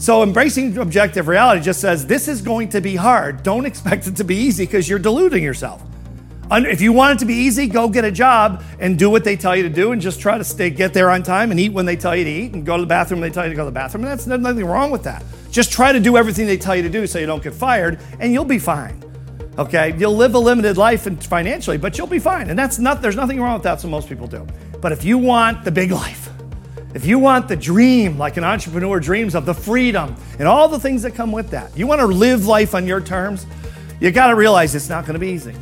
So embracing objective reality just says this is going to be hard. Don't expect it to be easy because you're deluding yourself. If you want it to be easy, go get a job and do what they tell you to do and just try to stay get there on time and eat when they tell you to eat and go to the bathroom when they tell you to go to the bathroom. And that's nothing wrong with that. Just try to do everything they tell you to do so you don't get fired and you'll be fine. Okay? You'll live a limited life financially, but you'll be fine. And that's not there's nothing wrong with that, so most people do. But if you want the big life, if you want the dream, like an entrepreneur dreams of the freedom and all the things that come with that, you want to live life on your terms, you got to realize it's not going to be easy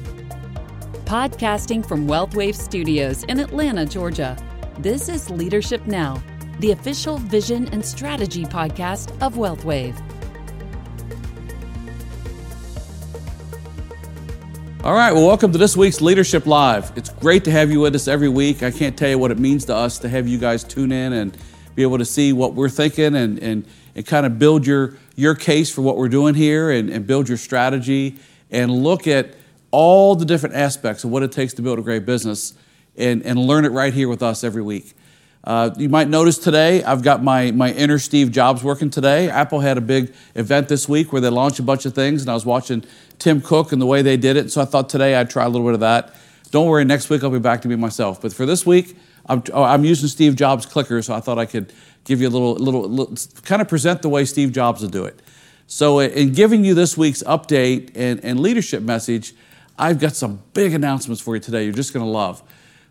podcasting from WealthWave Studios in Atlanta, Georgia. This is Leadership Now, the official vision and strategy podcast of WealthWave. All right, well, welcome to this week's Leadership Live. It's great to have you with us every week. I can't tell you what it means to us to have you guys tune in and be able to see what we're thinking and, and, and kind of build your, your case for what we're doing here and, and build your strategy and look at all the different aspects of what it takes to build a great business and, and learn it right here with us every week. Uh, you might notice today I've got my, my inner Steve Jobs working today. Apple had a big event this week where they launched a bunch of things, and I was watching Tim Cook and the way they did it. So I thought today I'd try a little bit of that. Don't worry, next week I'll be back to be myself. But for this week, I'm, oh, I'm using Steve Jobs clicker, so I thought I could give you a little, little, little kind of present the way Steve Jobs would do it. So, in giving you this week's update and, and leadership message, I've got some big announcements for you today you're just going to love.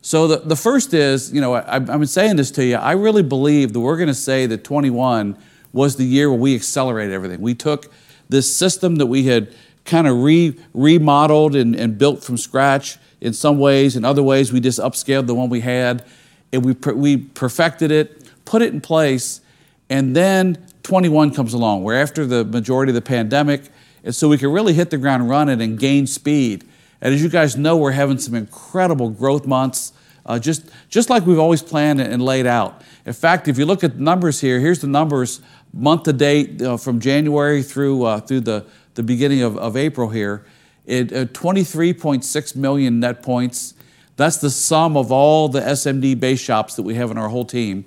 So, the, the first is, you know, I, I've been saying this to you. I really believe that we're going to say that 21 was the year where we accelerated everything. We took this system that we had kind of re, remodeled and, and built from scratch in some ways. In other ways, we just upscaled the one we had and we, we perfected it, put it in place, and then 21 comes along. We're after the majority of the pandemic, and so we can really hit the ground running and gain speed. And as you guys know, we're having some incredible growth months, uh, just, just like we've always planned and laid out. In fact, if you look at the numbers here, here's the numbers month to date uh, from January through, uh, through the, the beginning of, of April here. It, uh, 23.6 million net points. That's the sum of all the SMD base shops that we have in our whole team.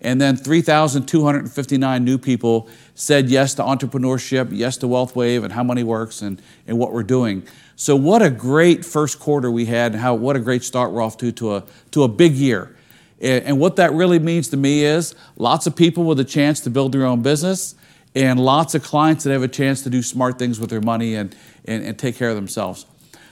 And then 3,259 new people said yes to entrepreneurship, yes to Wealth Wave, and how money works and, and what we're doing. So what a great first quarter we had, and how what a great start we're off to to a to a big year. And, what that really means to me is lots of people with a chance to build their own business, and lots of clients that have a chance to do smart things with their money and, and, and take care of themselves.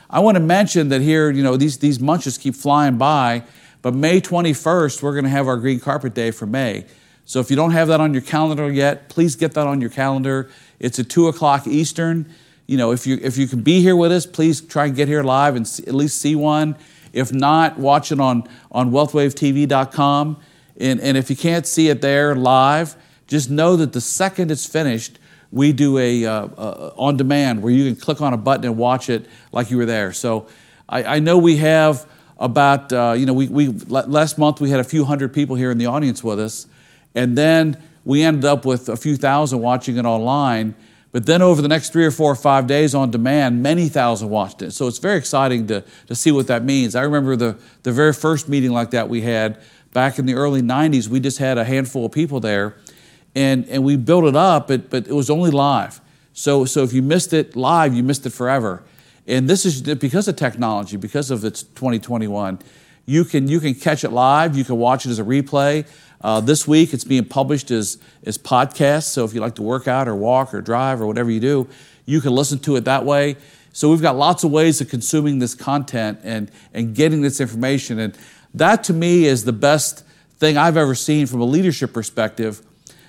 I want to mention that here, you know, these, these just keep flying by, but May 21st, we're going to have our green carpet day for May. So if you don't have that on your calendar yet, please get that on your calendar. It's at 2 o'clock Eastern you know, if you if you can be here with us, please try and get here live and see, at least see one. If not, watch it on on wealthwavetv.com. And, and if you can't see it there live, just know that the second it's finished, we do a, uh, uh, on demand where you can click on a button and watch it like you were there. So I, I know we have about uh, you know we, we last month we had a few hundred people here in the audience with us, and then we ended up with a few thousand watching it online. But then over the next three or four or five days on demand, many thousand watched it. So it's very exciting to, to see what that means. I remember the, the very first meeting like that we had back in the early 90s. We just had a handful of people there and, and we built it up, but, but it was only live. So, so if you missed it live, you missed it forever. And this is because of technology, because of it's 2021. You can, you can catch it live, you can watch it as a replay. Uh, this week, it's being published as, as podcasts. So if you like to work out or walk or drive or whatever you do, you can listen to it that way. So we've got lots of ways of consuming this content and, and getting this information. And that to me is the best thing I've ever seen from a leadership perspective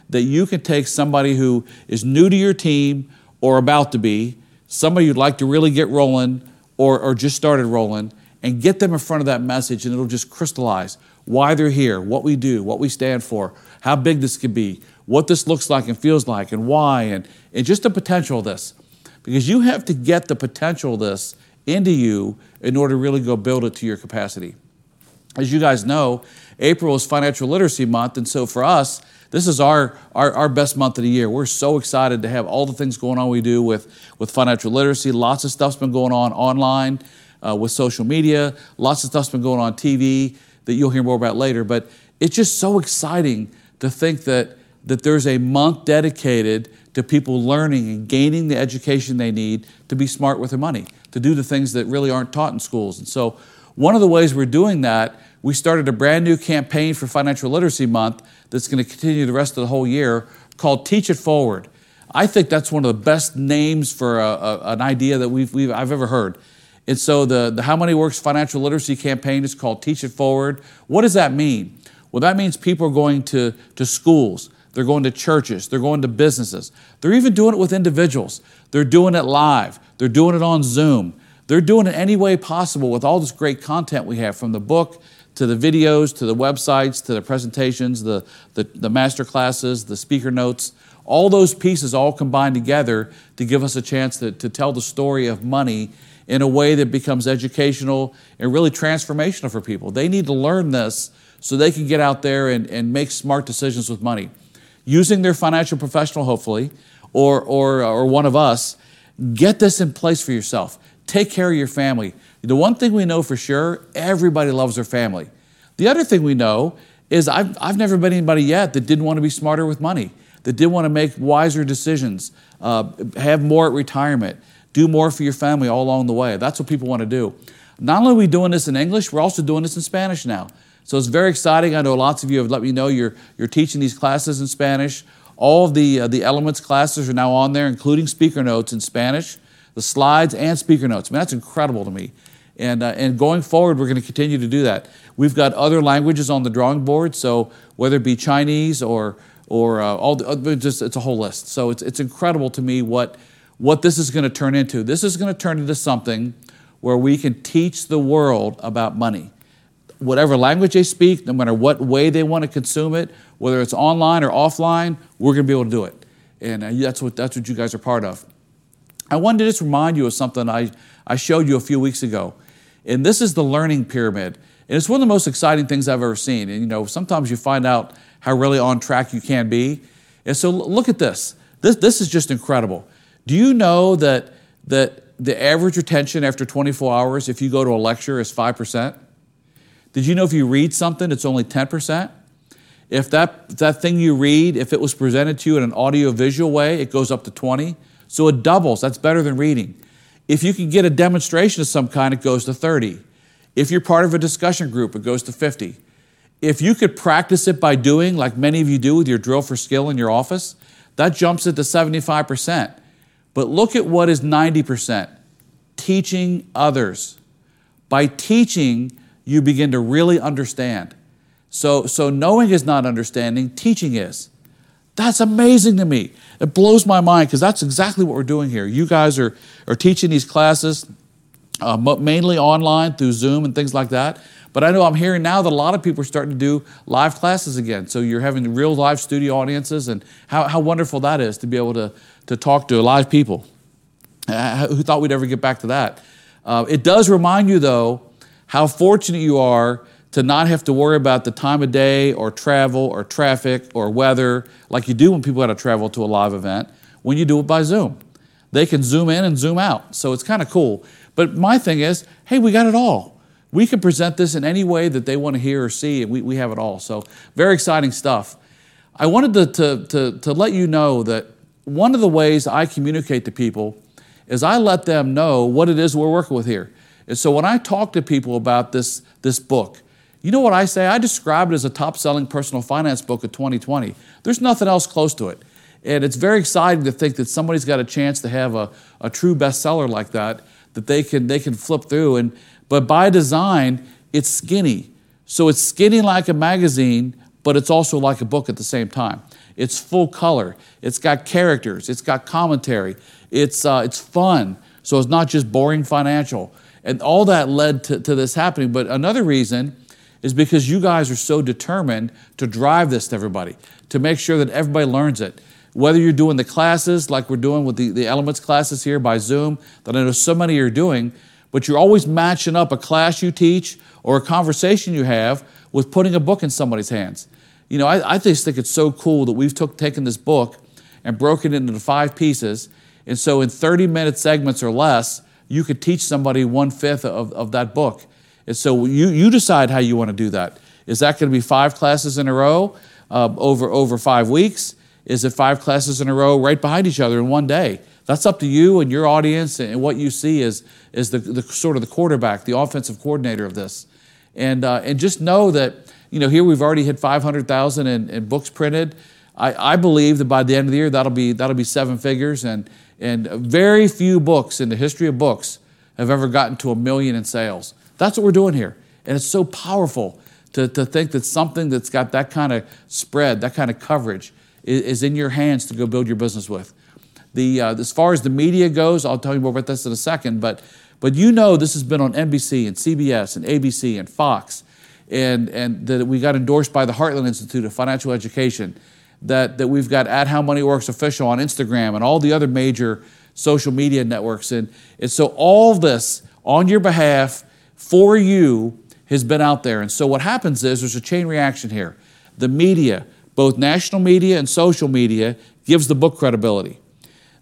that you can take somebody who is new to your team or about to be, somebody you'd like to really get rolling or, or just started rolling, and get them in front of that message, and it'll just crystallize why they're here, what we do, what we stand for, how big this could be, what this looks like and feels like, and why, and, and just the potential of this. Because you have to get the potential of this into you in order to really go build it to your capacity. As you guys know, April is Financial Literacy Month, and so for us, this is our, our, our, best month of the year. We're so excited to have all the things going on we do with, with financial literacy. Lots of stuff's been going on online uh, with social media. Lots of stuff's been going on TV that you'll hear more about later. But it's just so exciting to think that that there's a month dedicated to people learning and gaining the education they need to be smart with their money, to do the things that really aren't taught in schools. And so, one of the ways we're doing that, we started a brand new campaign for Financial Literacy Month that's going to continue the rest of the whole year called Teach It Forward. I think that's one of the best names for a, a, an idea that we've, we've, I've ever heard. And so the, the How Money Works financial literacy campaign is called Teach It Forward. What does that mean? Well, that means people are going to, to schools, they're going to churches, they're going to businesses, they're even doing it with individuals. They're doing it live, they're doing it on Zoom, they're doing it any way possible with all this great content we have from the book to the videos, to the websites, to the presentations, the, the, the master classes, the speaker notes. All those pieces all combine together to give us a chance to, to tell the story of money in a way that becomes educational and really transformational for people. They need to learn this so they can get out there and, and make smart decisions with money. Using their financial professional, hopefully, or, or, or one of us, get this in place for yourself. Take care of your family. The one thing we know for sure everybody loves their family. The other thing we know is I've, I've never met anybody yet that didn't want to be smarter with money, that didn't want to make wiser decisions, uh, have more at retirement, do more for your family all along the way. That's what people want to do. Not only are we doing this in English, we're also doing this in Spanish now. So it's very exciting. I know lots of you have let me know you're, you're teaching these classes in Spanish. All of the, uh, the elements classes are now on there, including speaker notes in Spanish, the slides and speaker notes. I mean, that's incredible to me. And, uh, and going forward, we're going to continue to do that. We've got other languages on the drawing board, so whether it be Chinese or, or uh, all the, uh, just it's a whole list. So it's, it's incredible to me what, what this is going to turn into. This is going to turn into something where we can teach the world about money whatever language they speak, no matter what way they want to consume it, whether it's online or offline, we're going to be able to do it. And uh, that's what, that's what you guys are part of. I wanted to just remind you of something I, I showed you a few weeks ago. And this is the learning pyramid. And it's one of the most exciting things I've ever seen. And you know, sometimes you find out how really on track you can be. And so look at this. This, this is just incredible. Do you know that, that the average retention after 24 hours, if you go to a lecture, is 5%? Did you know if you read something, it's only 10%? If that, that thing you read, if it was presented to you in an audio visual way, it goes up to 20. So it doubles. That's better than reading. If you can get a demonstration of some kind, it goes to 30. If you're part of a discussion group, it goes to 50. If you could practice it by doing, like many of you do with your drill for skill in your office, that jumps it to 75%. But look at what is 90% teaching others. By teaching, you begin to really understand. So, so knowing is not understanding, teaching is. That's amazing to me. It blows my mind because that's exactly what we're doing here. You guys are, are teaching these classes uh, mainly online through Zoom and things like that. But I know I'm hearing now that a lot of people are starting to do live classes again. So you're having real live studio audiences, and how, how wonderful that is to be able to, to talk to live people. Uh, who thought we'd ever get back to that? Uh, it does remind you, though, how fortunate you are to not have to worry about the time of day or travel or traffic or weather like you do when people have to travel to a live event when you do it by Zoom. They can zoom in and zoom out. So it's kind of cool. But my thing is, hey, we got it all. We can present this in any way that they want to hear or see, and we, we have it all. So very exciting stuff. I wanted to, to, to, to let you know that one of the ways I communicate to people is I let them know what it is we're working with here. And so when I talk to people about this, this book, you know what I say? I describe it as a top selling personal finance book of 2020. There's nothing else close to it. And it's very exciting to think that somebody's got a chance to have a, a true bestseller like that, that they can, they can flip through. And, but by design, it's skinny. So it's skinny like a magazine, but it's also like a book at the same time. It's full color. It's got characters. It's got commentary. It's, uh, it's fun. So it's not just boring financial. And all that led to, to this happening. But another reason is because you guys are so determined to drive this to everybody, to make sure that everybody learns it. Whether you're doing the classes like we're doing with the, the elements classes here by Zoom, that I know so many are doing, but you're always matching up a class you teach or a conversation you have with putting a book in somebody's hands. You know, I, I just think it's so cool that we've took, taken this book and broken it into five pieces. And so in 30 minute segments or less, you could teach somebody one fifth of, of that book. And so you, you decide how you want to do that. Is that going to be five classes in a row uh, over, over five weeks? Is it five classes in a row right behind each other in one day? That's up to you and your audience, and what you see is, is the, the sort of the quarterback, the offensive coordinator of this. And, uh, and just know that, you know, here we've already hit 500,000 in, in books printed. I, I believe that by the end of the year, that'll be, that'll be seven figures. And, and very few books in the history of books have ever gotten to a million in sales. That's what we're doing here. And it's so powerful to, to think that something that's got that kind of spread, that kind of coverage, is, is in your hands to go build your business with. The, uh, as far as the media goes, I'll tell you more about this in a second, but, but you know this has been on NBC and CBS and ABC and Fox, and, and that we got endorsed by the Heartland Institute of Financial Education, that, that we've got at How Money Works official on Instagram and all the other major social media networks. And, and so all this on your behalf for you has been out there. And so what happens is there's a chain reaction here. The media, both national media and social media, gives the book credibility.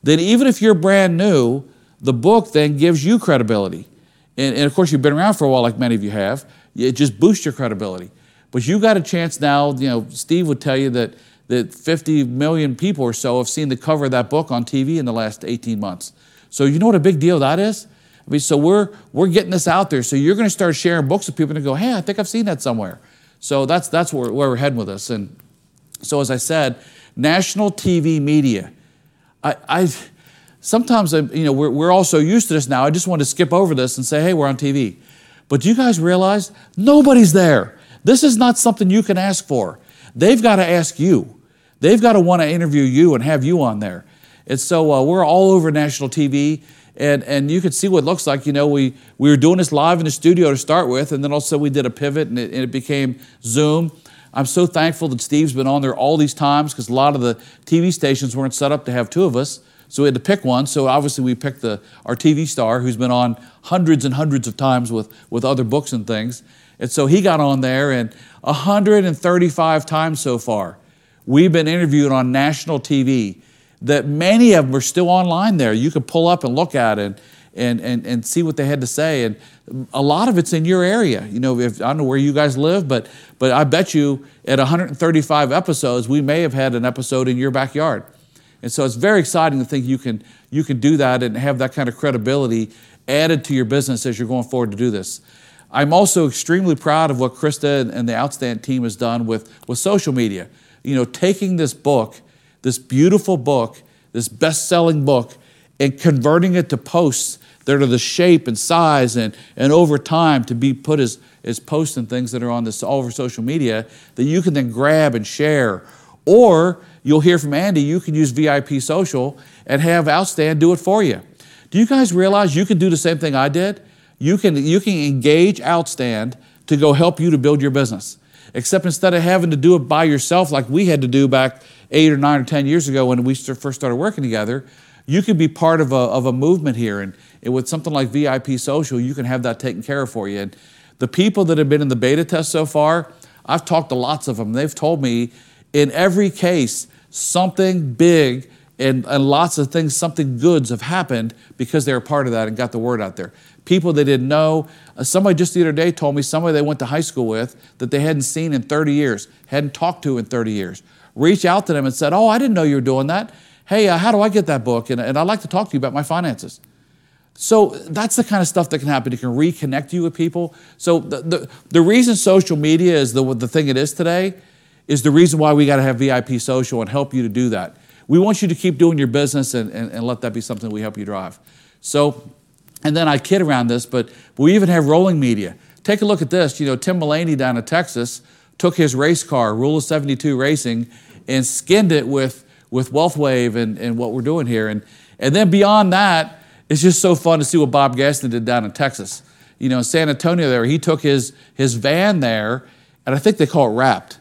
Then, even if you're brand new, the book then gives you credibility. And, and, of course, you've been around for a while, like many of you have. It just boosts your credibility. But you got a chance now. You know, Steve would tell you that that 50 million people or so have seen the cover of that book on TV in the last 18 months. So you know what a big deal that is. I mean, so we're we're getting this out there. So you're going to start sharing books with people and go, hey, I think I've seen that somewhere. So that's that's where, where we're heading with this. And so as I said, national TV media I, I sometimes you know we're, we're all so used to this now. I just want to skip over this and say, hey, we're on TV. But do you guys realize nobody's there? This is not something you can ask for. They've got to ask you. They've got to want to interview you and have you on there. And so uh, we're all over national TV, and, and you can see what it looks like. You know, we, we were doing this live in the studio to start with, and then also we did a pivot, and it, and it became Zoom. I'm so thankful that Steve's been on there all these times because a lot of the TV stations weren't set up to have two of us. So we had to pick one. So obviously we picked the, our TV star who's been on hundreds and hundreds of times with, with other books and things. And so he got on there, and 135 times so far, we've been interviewed on national TV. That many of them are still online there. You can pull up and look at it and, and, and see what they had to say. And a lot of it's in your area. You know, if, I don't know where you guys live, but, but I bet you at 135 episodes, we may have had an episode in your backyard. And so it's very exciting to think you can, you can do that and have that kind of credibility added to your business as you're going forward to do this. I'm also extremely proud of what Krista and the Outstand team has done with, with social media. You know, taking this book, this beautiful book, this best selling book, and converting it to posts that are the shape and size and, and over time to be put as, as posts and things that are on this all over social media that you can then grab and share. Or you'll hear from Andy, you can use VIP Social and have Outstand do it for you. Do you guys realize you can do the same thing I did? You can, you can engage Outstand to go help you to build your business. Except instead of having to do it by yourself like we had to do back eight or nine or 10 years ago when we first started working together, you can be part of a, of a movement here. And, and with something like VIP Social, you can have that taken care of for you. And the people that have been in the beta test so far, I've talked to lots of them. They've told me in every case, something big and, and lots of things, something goods have happened because they were part of that and got the word out there. People they didn't know. Uh, somebody just the other day told me somebody they went to high school with that they hadn't seen in 30 years, hadn't talked to in 30 years, reached out to them and said, Oh, I didn't know you were doing that hey, uh, how do I get that book? And, and I'd like to talk to you about my finances. So that's the kind of stuff that can happen. It can reconnect you with people. So the, the, the reason social media is the, the thing it is today is the reason why we got to have VIP social and help you to do that. We want you to keep doing your business and, and, and let that be something we help you drive. So, and then I kid around this, but we even have rolling media. Take a look at this. You know, Tim Mullaney down in Texas took his race car, Rule of 72 Racing, and skinned it with with WealthWave and, and what we're doing here. And, and then beyond that, it's just so fun to see what Bob Gaston did down in Texas. You know, in San Antonio there, he took his, his van there, and I think they call it wrapped.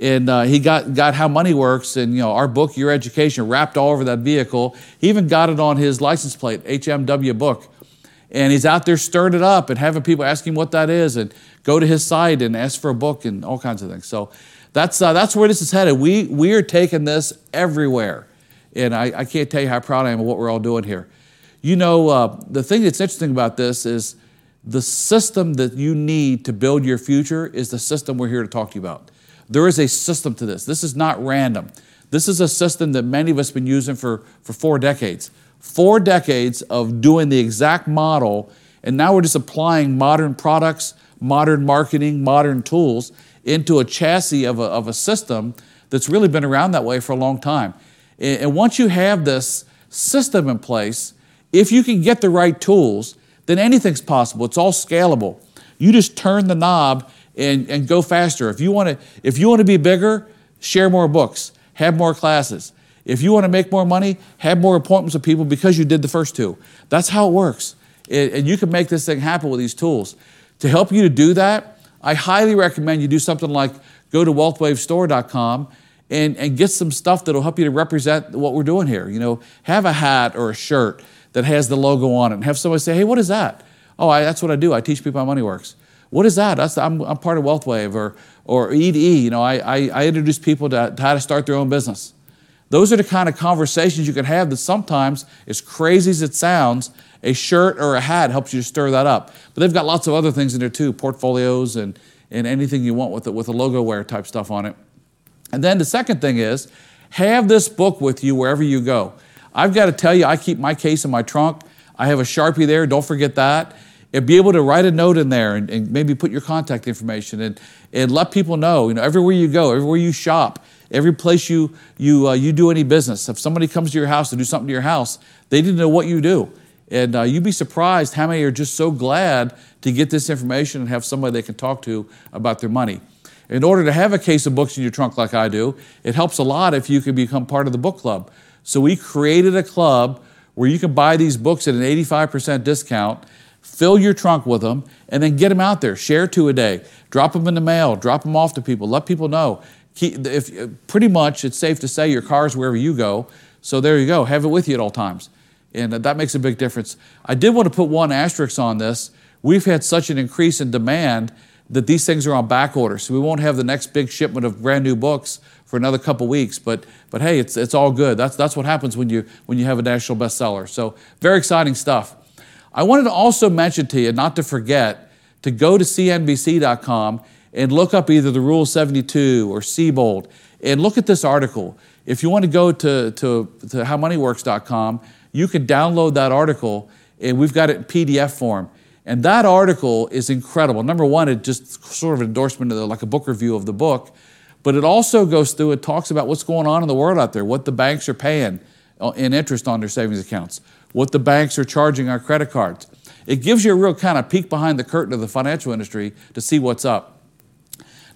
And uh, he got, got how money works and, you know, our book, Your Education, wrapped all over that vehicle. He even got it on his license plate, HMW book. And he's out there stirring it up and having people ask him what that is and go to his site and ask for a book and all kinds of things. So that's, uh, that's where this is headed. We, we are taking this everywhere. And I, I can't tell you how proud I am of what we're all doing here. You know, uh, the thing that's interesting about this is the system that you need to build your future is the system we're here to talk to you about. There is a system to this. This is not random. This is a system that many of us have been using for, for four decades. Four decades of doing the exact model, and now we're just applying modern products, modern marketing, modern tools into a chassis of a, of a system that's really been around that way for a long time. And once you have this system in place, if you can get the right tools, then anything's possible. It's all scalable. You just turn the knob and, and go faster. If you want to, if you want to be bigger, share more books, have more classes. If you want to make more money, have more appointments with people because you did the first two. That's how it works. And you can make this thing happen with these tools. To help you to do that, I highly recommend you do something like go to wealthwavestore.com and, and get some stuff that'll help you to represent what we're doing here. You know, have a hat or a shirt that has the logo on it and have somebody say, hey, what is that? Oh, I, that's what I do. I teach people how money works. What is that? That's, I'm, I'm part of WealthWave or, or. You know, I, I, I introduce people to, to how to start their own business. Those are the kind of conversations you can have that sometimes, as crazy as it sounds, a shirt or a hat helps you stir that up. But they've got lots of other things in there too, portfolios and, and anything you want with it, with a logo wear type stuff on it. And then the second thing is, have this book with you wherever you go. I've got to tell you, I keep my case in my trunk. I have a Sharpie there, don't forget that. And be able to write a note in there and, and maybe put your contact information and, and let people know, you know, everywhere you go, everywhere you shop, every place you, you, uh, you do any business. If somebody comes to your house to do something to your house, they didn't know what you do. And uh, you'd be surprised how many are just so glad to get this information and have somebody they can talk to about their money. In order to have a case of books in your trunk like I do, it helps a lot if you can become part of the book club. So we created a club where you can buy these books at an 85% discount, fill your trunk with them, and then get them out there. Share two a day. Drop them in the mail. Drop them off to people. Let people know. Keep, if, pretty much, it's safe to say your car's wherever you go. So there you go. Have it with you at all times. And that makes a big difference. I did want to put one asterisk on this. We've had such an increase in demand that these things are on back order. So we won't have the next big shipment of brand new books for another couple weeks. But but hey, it's it's all good. That's that's what happens when you when you have a national bestseller. So very exciting stuff. I wanted to also mention to you, not to forget, to go to cnbc.com and look up either the Rule 72 or Siebold and look at this article. If you want to go to, to, to howmoneyworks.com, you can download that article and we've got it in PDF form. And that article is incredible. Number one, it just sort of endorsement of the, like a book review of the book, but it also goes through and talks about what's going on in the world out there, what the banks are paying uh, in interest on their savings accounts, what the banks are charging our credit cards. It gives you a real kind of peek behind the curtain of the financial industry to see what's up.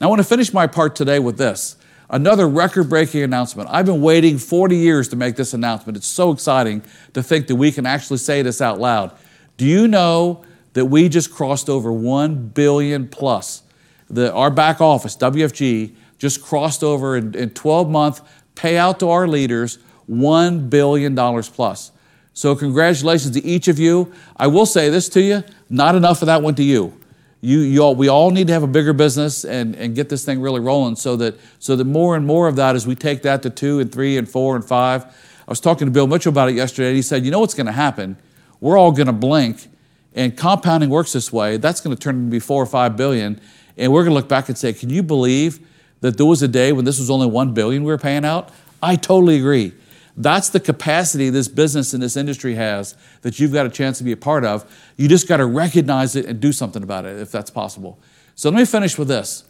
Now, I want to finish my part today with this another record breaking announcement. I've been waiting 40 years to make this announcement. It's so exciting to think that we can actually say this out loud. Do you know that we just crossed over 1 billion plus. The, our back office, WFG, just crossed over in, in 12 month payout to our leaders $1 billion plus. So, congratulations to each of you. I will say this to you not enough of that went to you. You, you all, we all need to have a bigger business and, and get this thing really rolling so that, so that more and more of that as we take that to two and three and four and five. I was talking to Bill Mitchell about it yesterday, and he said, You know what's going to happen? We're all going to blink and compounding works this way. That's going to turn into four or five billion. And we're going to look back and say, can you believe that there was a day when this was only one billion we were paying out? I totally agree. That's the capacity this business and this industry has that you've got a chance to be a part of. You just got to recognize it and do something about it if that's possible. So let me finish with this.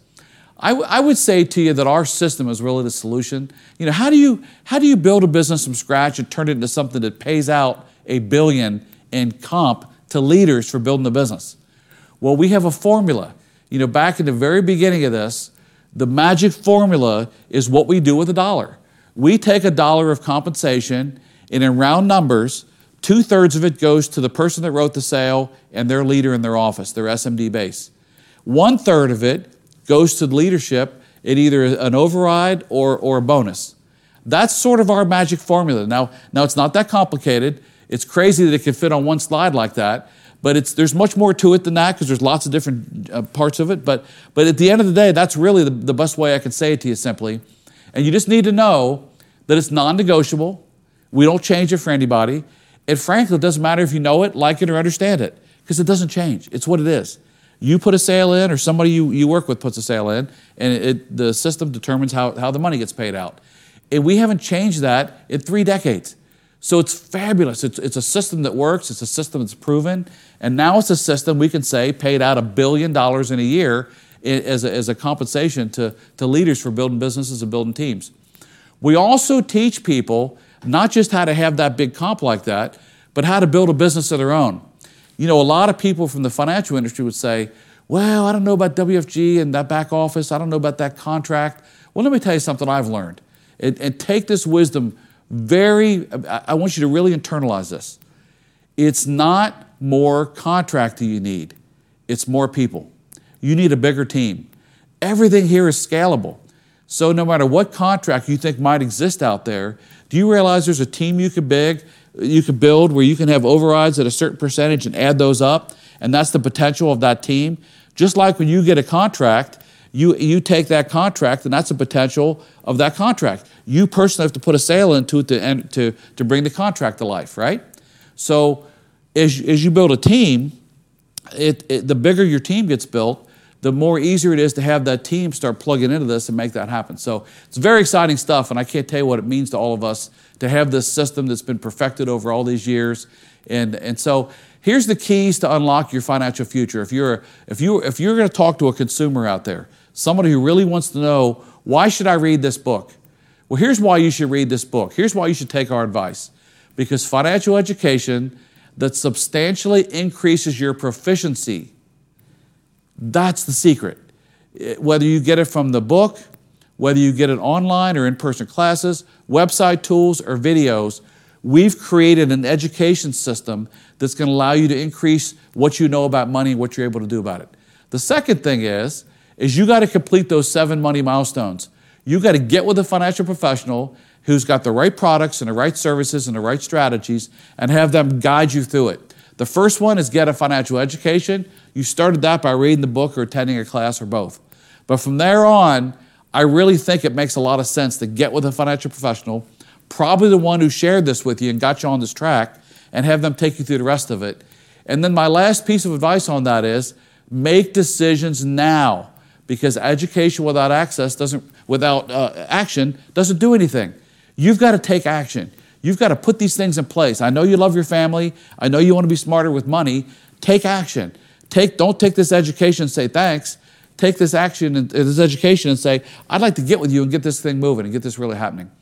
I, w- I would say to you that our system is really the solution. You know, how do you how do you build a business from scratch and turn it into something that pays out a billion in comp to leaders for building the business? Well, we have a formula. You know, back in the very beginning of this, the magic formula is what we do with a dollar. We take a dollar of compensation, and in round numbers, two thirds of it goes to the person that wrote the sale and their leader in their office, their SMD base. One third of it goes to the leadership in either an override or, or a bonus. That's sort of our magic formula. Now, now, it's not that complicated. It's crazy that it can fit on one slide like that, but it's, there's much more to it than that because there's lots of different uh, parts of it. But, but at the end of the day, that's really the, the best way I can say it to you simply. And you just need to know that it's non negotiable. We don't change it for anybody. And frankly, it doesn't matter if you know it, like it, or understand it because it doesn't change. It's what it is. You put a sale in, or somebody you, you work with puts a sale in, and it, the system determines how, how the money gets paid out. And we haven't changed that in three decades. So it's fabulous. It's, it's a system that works, it's a system that's proven. And now it's a system we can say paid out a billion dollars in a year as a, as a compensation to, to leaders for building businesses and building teams. We also teach people not just how to have that big comp like that, but how to build a business of their own. You know, a lot of people from the financial industry would say, well, I don't know about WFG and that back office. I don't know about that contract. Well, let me tell you something I've learned. And, and take this wisdom very, I want you to really internalize this. It's not more contract that you need, it's more people. You need a bigger team. Everything here is scalable. So, no matter what contract you think might exist out there, do you realize there's a team you could big, you could build where you can have overrides at a certain percentage and add those up, and that's the potential of that team? Just like when you get a contract, you, you take that contract, and that's the potential of that contract. You personally have to put a sale into it to, to, to bring the contract to life, right? So, as, as you build a team, it, it, the bigger your team gets built, the more easier it is to have that team start plugging into this and make that happen. So it's very exciting stuff, and I can't tell you what it means to all of us to have this system that's been perfected over all these years. And, and so here's the keys to unlock your financial future. If you're, if you, if you're going to talk to a consumer out there, somebody who really wants to know, why should I read this book? Well, here's why you should read this book. Here's why you should take our advice. Because financial education that substantially increases your proficiency that's the secret. Eh, whether you get it from the book, whether you get it online or in person classes, website tools, or videos, we've created an education system that's going to allow you to increase what you know about money and what you're able to do about it. The second thing is, is you got to complete those seven money milestones. You got to get with a financial professional who's got the right products and the right services and the right strategies and have them guide you through it. The first one is get a financial education. You started that by reading the book or attending a class or both. But from there on, I really think it makes a lot of sense to get with a financial professional, probably the one who shared this with you and got you on this track, and have them take you through the rest of it. And then my last piece of advice on that is make decisions now because education without access doesn't without uh, action doesn't do anything. You've got to take action. You've got to put these things in place. I know you love your family. I know you want to be smarter with money. Take action. Take, don't take this education and say thanks. Take this action and this education and say, I'd like to get with you and get this thing moving and get this really happening.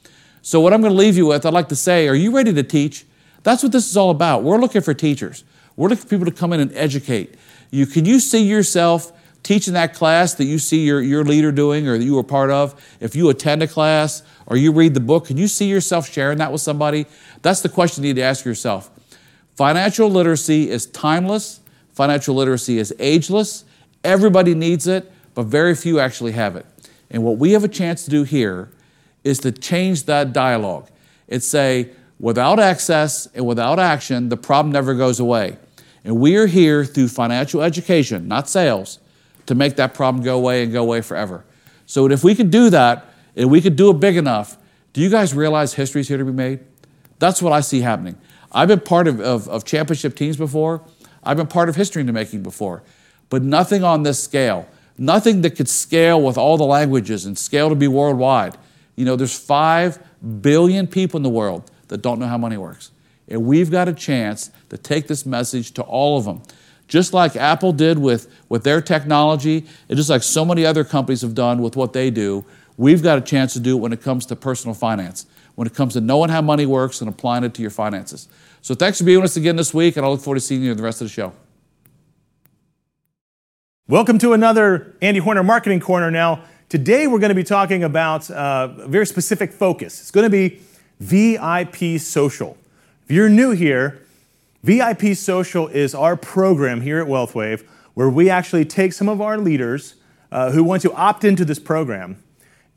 So, what I'm going to leave you with, I'd like to say, are you ready to teach? That's what this is all about. We're looking for teachers. We're looking for people to come in and educate. You, can you see yourself teaching that class that you see your, your leader doing or that you were part of? If you attend a class or you read the book, can you see yourself sharing that with somebody? That's the question you need to ask yourself. Financial literacy is timeless, financial literacy is ageless. Everybody needs it, but very few actually have it. And what we have a chance to do here is to change that dialogue. It's say, without access and without action, the problem never goes away. And we are here through financial education, not sales, to make that problem go away and go away forever. So if we could do that, and we could do it big enough, do you guys realize history's here to be made? That's what I see happening. I've been part of, of, of championship teams before. I've been part of history in the making before, but nothing on this scale. Nothing that could scale with all the languages and scale to be worldwide. You know, there's five billion people in the world that don't know how money works. And we've got a chance to take this message to all of them. Just like Apple did with, with their technology, and just like so many other companies have done with what they do, we've got a chance to do it when it comes to personal finance, when it comes to knowing how money works and applying it to your finances. So thanks for being with us again this week, and I look forward to seeing you in the rest of the show. Welcome to another Andy Horner Marketing Corner. Now, today we're going to be talking about uh, a very specific focus. It's going to be VIP Social. If you're new here, VIP Social is our program here at WealthWave where we actually take some of our leaders uh, who want to opt into this program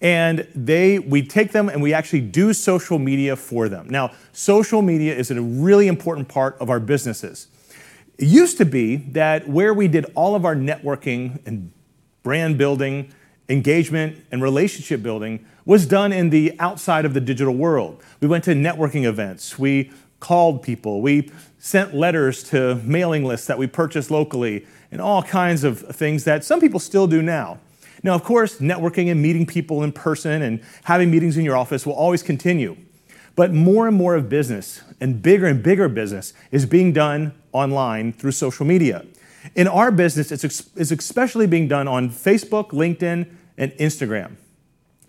and they we take them and we actually do social media for them. Now, social media is a really important part of our businesses. It used to be that where we did all of our networking and brand building, engagement and relationship building was done in the outside of the digital world. We went to networking events, we called people, we sent letters to mailing lists that we purchased locally, and all kinds of things that some people still do now. Now, of course, networking and meeting people in person and having meetings in your office will always continue. But more and more of business and bigger and bigger business is being done online through social media. In our business, it's, it's especially being done on Facebook, LinkedIn, and Instagram.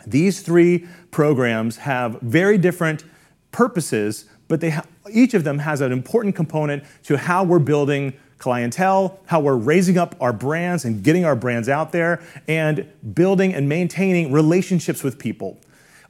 These three programs have very different purposes, but they ha- each of them has an important component to how we're building clientele, how we're raising up our brands and getting our brands out there, and building and maintaining relationships with people.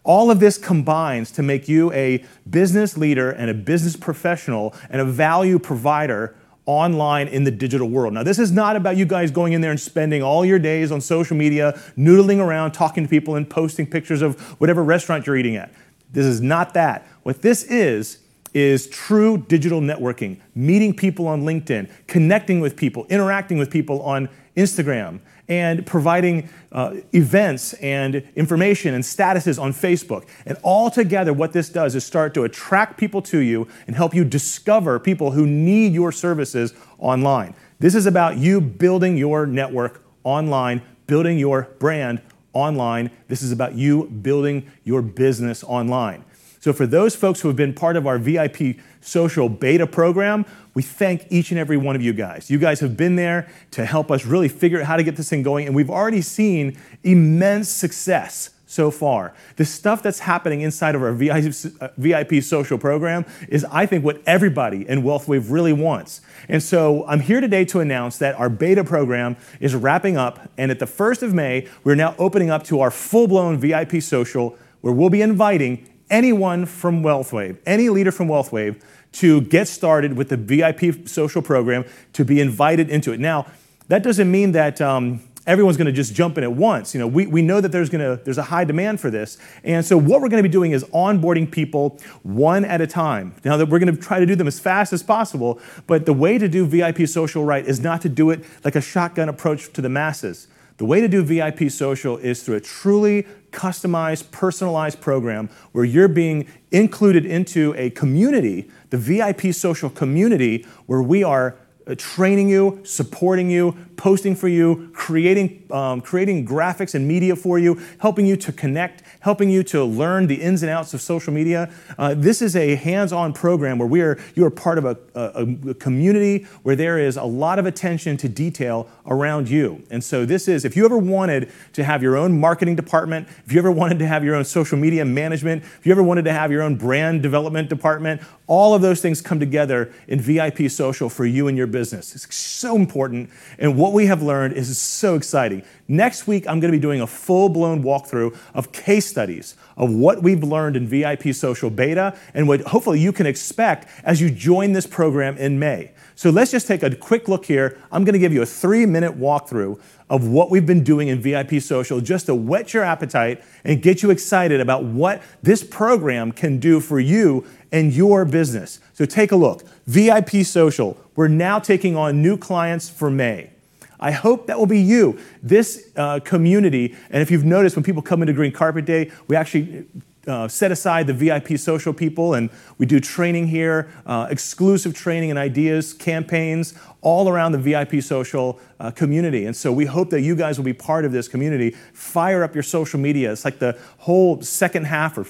All of this combines to make you a business leader and a business professional and a value provider online in the digital world. Now, this is not about you guys going in there and spending all your days on social media, noodling around, talking to people, and posting pictures of whatever restaurant you're eating at. This is not that. What this is, is true digital networking, meeting people on LinkedIn, connecting with people, interacting with people on Instagram, and providing uh, events and information and statuses on Facebook. And all together, what this does is start to attract people to you and help you discover people who need your services online. This is about you building your network online, building your brand online. This is about you building your business online. So, for those folks who have been part of our VIP social beta program, we thank each and every one of you guys. You guys have been there to help us really figure out how to get this thing going, and we've already seen immense success so far. The stuff that's happening inside of our VIP social program is, I think, what everybody in WealthWave really wants. And so I'm here today to announce that our beta program is wrapping up, and at the 1st of May, we're now opening up to our full blown VIP social where we'll be inviting anyone from WealthWave, any leader from WealthWave, to get started with the VIP social program, to be invited into it. Now, that doesn't mean that um, everyone's going to just jump in at once. You know, we, we know that there's going to there's a high demand for this, and so what we're going to be doing is onboarding people one at a time. Now that we're going to try to do them as fast as possible, but the way to do VIP social right is not to do it like a shotgun approach to the masses. The way to do VIP social is through a truly customized, personalized program where you're being included into a community, the VIP social community, where we are training you, supporting you, posting for you, creating, um, creating graphics and media for you, helping you to connect, helping you to learn the ins and outs of social media. Uh, this is a hands-on program where we are, you are part of a, a, a, community where there is a lot of attention to detail around you. And so this is, if you ever wanted to have your own marketing department, if you ever wanted to have your own social media management, if you ever wanted to have your own brand development department, all of those things come together in VIP Social for you and your business. It's so important. And what we have learned is so exciting. Next week, I'm going to be doing a full blown walkthrough of case studies of what we've learned in VIP Social Beta and what hopefully you can expect as you join this program in May. So let's just take a quick look here. I'm going to give you a three minute walkthrough of what we've been doing in VIP Social just to whet your appetite and get you excited about what this program can do for you and your business. So take a look. VIP Social, we're now taking on new clients for May. I hope that will be you. This uh, community, and if you've noticed when people come into Green Carpet Day, we actually uh, set aside the VIP social people and we do training here, uh, exclusive training and ideas, campaigns all around the VIP social uh, community. And so we hope that you guys will be part of this community. Fire up your social media. It's like the whole second half or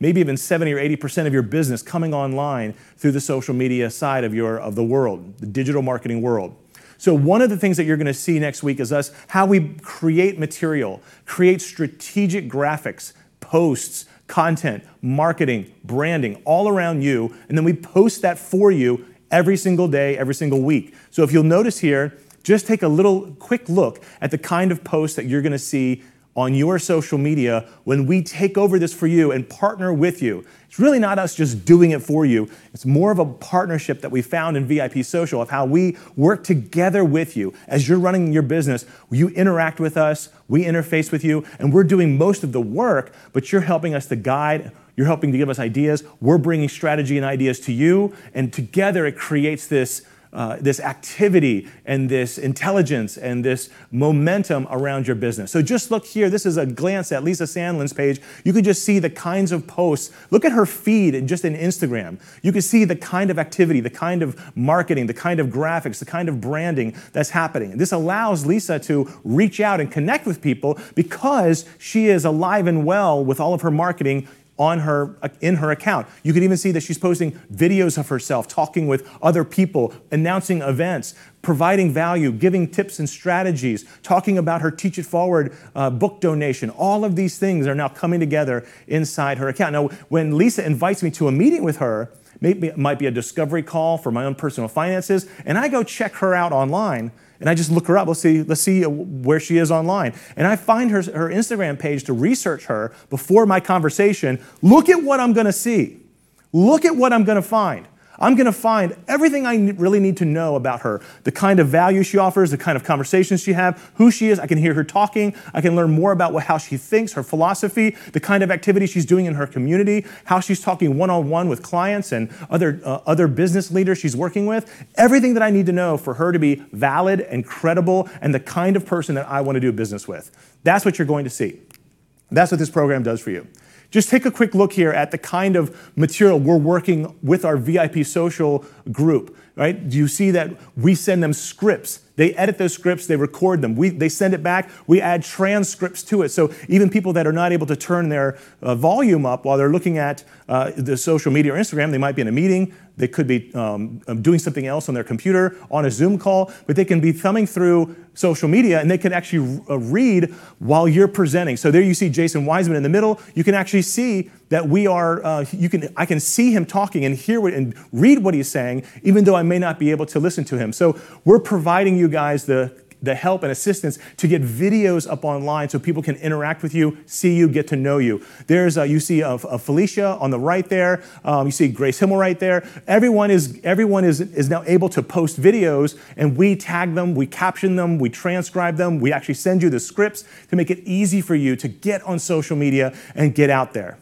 maybe even 70 or 80% of your business coming online through the social media side of, your, of the world, the digital marketing world. So, one of the things that you're going to see next week is us how we create material, create strategic graphics, posts, content, marketing, branding all around you, and then we post that for you every single day, every single week. So, if you'll notice here, just take a little quick look at the kind of posts that you're going to see on your social media when we take over this for you and partner with you. It's really not us just doing it for you. It's more of a partnership that we found in VIP Social of how we work together with you. As you're running your business, you interact with us, we interface with you, and we're doing most of the work, but you're helping us to guide, you're helping to give us ideas. We're bringing strategy and ideas to you, and together it creates this uh, this activity and this intelligence and this momentum around your business. So just look here. This is a glance at Lisa Sandlin's page. You can just see the kinds of posts. Look at her feed and just in Instagram. You can see the kind of activity, the kind of marketing, the kind of graphics, the kind of branding that's happening. This allows Lisa to reach out and connect with people because she is alive and well with all of her marketing on her in her account. You can even see that she's posting videos of herself talking with other people, announcing events, providing value, giving tips and strategies, talking about her Teach It Forward uh, book donation. All of these things are now coming together inside her account. Now, when Lisa invites me to a meeting with her, maybe it might be a discovery call for my own personal finances, and I go check her out online and I just look her up. Let's see, let's see uh, where she is online. And I find her, her Instagram page to research her before my conversation. Look at what I'm going to see. Look at what I'm going to find. I'm going to find everything I really need to know about her the kind of value she offers, the kind of conversations she has, who she is. I can hear her talking. I can learn more about what, how she thinks, her philosophy, the kind of activity she's doing in her community, how she's talking one on one with clients and other, uh, other business leaders she's working with. Everything that I need to know for her to be valid and credible and the kind of person that I want to do business with. That's what you're going to see. That's what this program does for you. Just take a quick look here at the kind of material we're working with our VIP social group, right? Do you see that we send them scripts? They edit those scripts, they record them. We, they send it back, we add transcripts to it. So even people that are not able to turn their uh, volume up while they're looking at uh, the social media or Instagram, they might be in a meeting, they could be um, um, doing something else on their computer, on a Zoom call, but they can be thumbing through social media and they can actually uh, read while you're presenting. So there you see Jason Wiseman in the middle. You can actually see that we are, uh, you can, I can see him talking and hear what, and read what he's saying, even though I may not be able to listen to him. So we're providing you guys the the help and assistance to get videos up online so people can interact with you, see you, get to know you. There's uh, you see a, Felicia on the right there. Um, you see Grace Himmel right there. Everyone is everyone is is now able to post videos, and we tag them, we caption them, we transcribe them. We actually send you the scripts to make it easy for you to get on social media and get out there.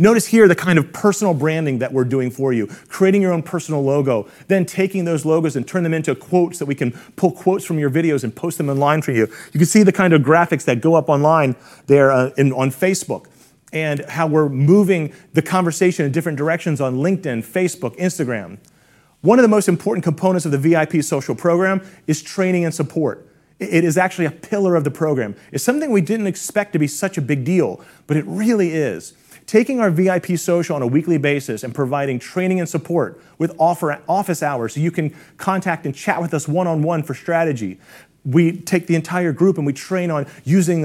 Notice here the kind of personal branding that we're doing for you, creating your own personal logo, then taking those logos and turn them into quotes that we can pull quotes from your videos and post them online for you. You can see the kind of graphics that go up online there uh, in, on Facebook and how we're moving the conversation in different directions on LinkedIn, Facebook, Instagram. One of the most important components of the VIP social program is training and support. It is actually a pillar of the program. It's something we didn't expect to be such a big deal, but it really is taking our VIP social on a weekly basis and providing training and support with office hours so you can contact and chat with us one on one for strategy. We take the entire group and we train on using,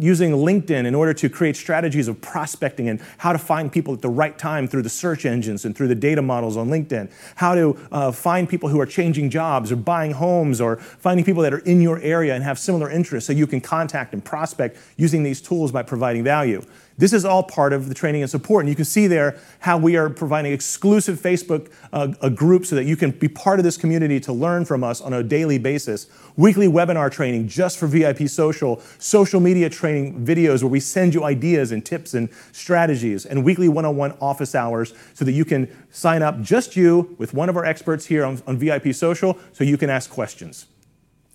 using LinkedIn in order to create strategies of prospecting and how to find people at the right time through the search engines and through the data models on LinkedIn. How to uh, find people who are changing jobs or buying homes or finding people that are in your area and have similar interests so you can contact and prospect using these tools by providing value. This is all part of the training and support. And you can see there how we are providing exclusive Facebook uh, a group so that you can be part of this community to learn from us on a daily basis. Weekly webinar training just for VIP social, social media training videos where we send you ideas and tips and strategies, and weekly one on one office hours so that you can sign up just you with one of our experts here on, on VIP social so you can ask questions.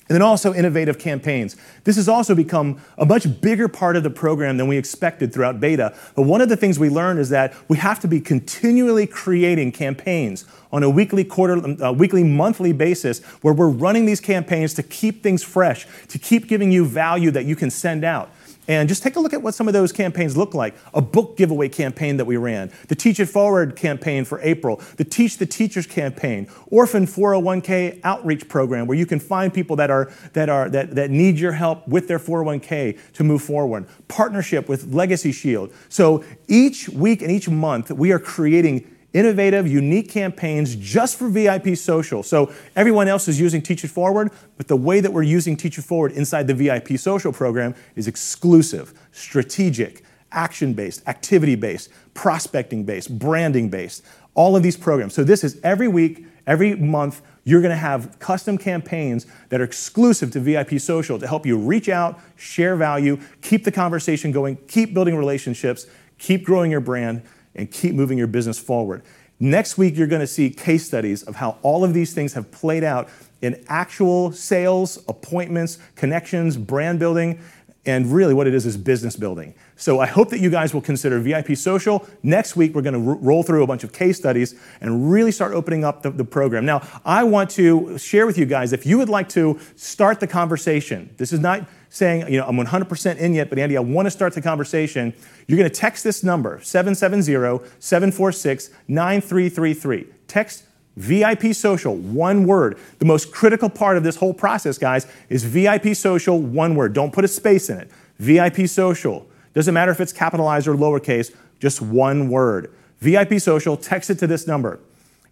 And then also innovative campaigns. This has also become a much bigger part of the program than we expected throughout beta. But one of the things we learned is that we have to be continually creating campaigns on a weekly, quarter, uh, weekly, monthly basis where we're running these campaigns to keep things fresh, to keep giving you value that you can send out. And just take a look at what some of those campaigns look like. A book giveaway campaign that we ran, the Teach It Forward campaign for April, the Teach the Teachers campaign, Orphan 401k outreach program where you can find people that, are, that, are, that, that need your help with their 401k to move forward, partnership with Legacy Shield. So each week and each month, we are creating innovative, unique campaigns just for VIP social. So everyone else is using Teach It Forward, but the way that we're using Teach It Forward inside the VIP social program is exclusive, strategic, action based, activity based, prospecting based, branding based, all of these programs. So this is every week, every month, you're to have custom campaigns that are exclusive to VIP Social to help you reach out, share value, keep the conversation going, keep building relationships, keep growing your brand, and keep moving your business forward. Next week, you're going to see case studies of how all of these things have played out in actual sales, appointments, connections, brand building, and really what it is is business building. So I hope that you guys will consider VIP Social. Next week, we're going to r- roll through a bunch of case studies and really start opening up the, the program. Now, I want to share with you guys if you would like to start the conversation, this is not saying, you know, I'm 100% in yet, but Andy, I want to start the conversation. You're going to text this number, 770 746 9333. Text VIP social, one word. The most critical part of this whole process, guys, is VIP social, one word. Don't put a space in it. VIP social. Doesn't matter if it's capitalized or lowercase, just one word. VIP social, text it to this number.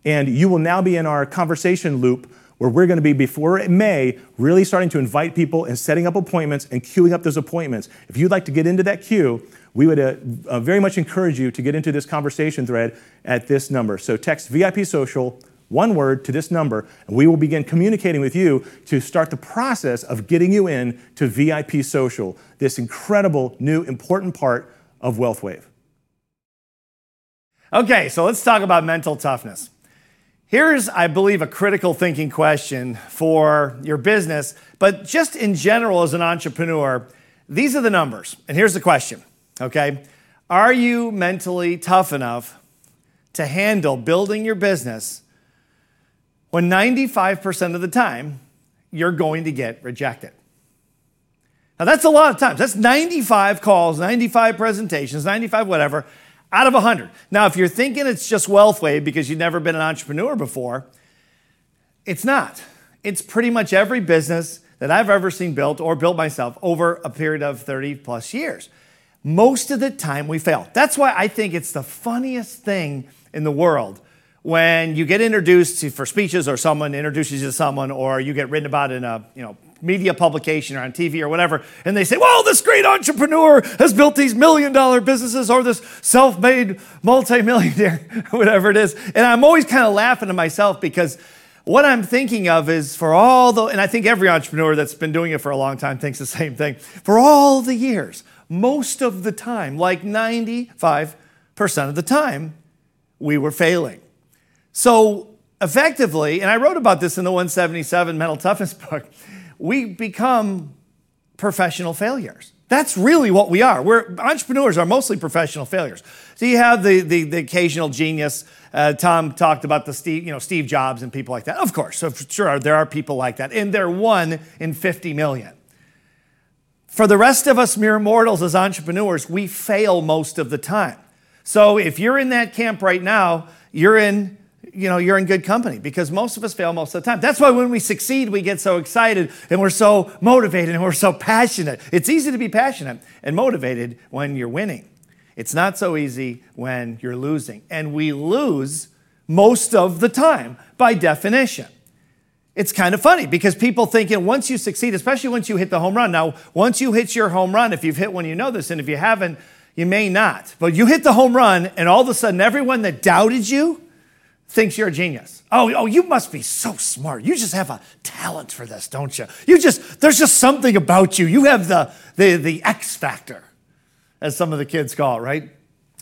And you will now be in our conversation loop where we're going to be before May really starting to invite people and setting up appointments and queuing up those appointments. If you'd like to get into that queue, we would uh, uh, very much encourage you to get into this conversation thread at this number. So text VIP social one word to this number, and we will begin communicating with you to start the process of getting you in to VIP Social, this incredible, new, important part of WealthWave. Okay, so let's talk about mental toughness. Here's, I believe, a critical thinking question for your business, but just in general as an entrepreneur, these are the numbers. And here's the question, okay? Are you mentally tough enough to handle building your business when 95% of the time you're going to get rejected. Now, that's a lot of times. That's 95 calls, 95 presentations, 95 whatever, out of 100. Now, if you're thinking it's just WealthWave because you've never been an entrepreneur before, it's not. It's pretty much every business that I've ever seen built or built myself over a period of 30 plus years. Most of the time we fail. That's why I think it's the funniest thing in the world when you get introduced to, for speeches or someone introduces you to someone or you get written about in a you know media publication or on TV or whatever, and they say, well, this great entrepreneur has built these million dollar businesses or this self made multimillionaire, whatever it is. And I'm always kind of laughing to myself because what I'm thinking of is for all the, and I think every entrepreneur that's been doing it for a long time thinks the same thing, for all the years, most of the time, like 95% of the time, we were failing. So effectively, and I wrote about this in the 177 Mental Toughness book, we become professional failures. That's really what we are. We're entrepreneurs are mostly professional failures. So you have the the, the occasional genius. Uh, Tom talked about the Steve, you know, Steve Jobs and people like that. Of course, so sure there are people like that, and they're one in 50 million. For the rest of us mere mortals as entrepreneurs, we fail most of the time. So if you're in that camp right now, you're in you know, you're in good company because most of us fail most of the time. That's why when we succeed, we get so excited and we're so motivated and we're so passionate. It's easy to be passionate and motivated when you're winning. It's not so easy when you're losing. And we lose most of the time by definition. It's kind of funny because people thinking once you succeed, especially once you hit the home run. Now, once you hit your home run, if you've hit one, you know this, and if you haven't, you may not. But you hit the home run, and all of a sudden, everyone that doubted you, thinks you're a genius. Oh, oh, you must be so smart. You just have a talent for this, don't you? You just, there's just something about you. You have the, the, the X factor, as some of the kids call it, right?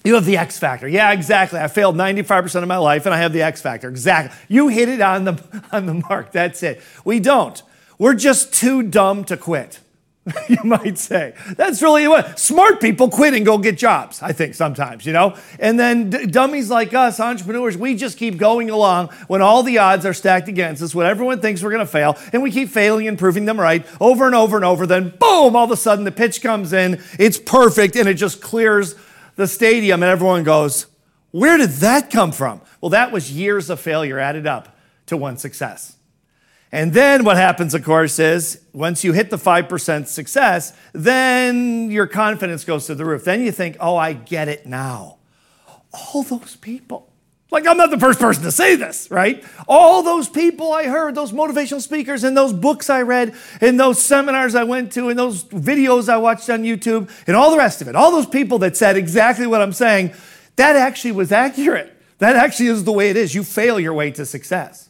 You have the X factor. Yeah, exactly. I failed 95% of my life and I have the X factor. Exactly. You hit it on the, on the mark. That's it. We don't. We're just too dumb to quit. you might say. That's really what smart people quit and go get jobs, I think sometimes, you know? And then d- dummies like us, entrepreneurs, we just keep going along when all the odds are stacked against us, when everyone thinks we're going to fail, and we keep failing and proving them right over and over and over. Then, boom, all of a sudden the pitch comes in, it's perfect, and it just clears the stadium, and everyone goes, Where did that come from? Well, that was years of failure added up to one success. And then what happens, of course, is once you hit the 5% success, then your confidence goes to the roof. Then you think, oh, I get it now. All those people. Like, I'm not the first person to say this, right? All those people I heard, those motivational speakers, and those books I read, and those seminars I went to, and those videos I watched on YouTube, and all the rest of it, all those people that said exactly what I'm saying, that actually was accurate. That actually is the way it is. You fail your way to success.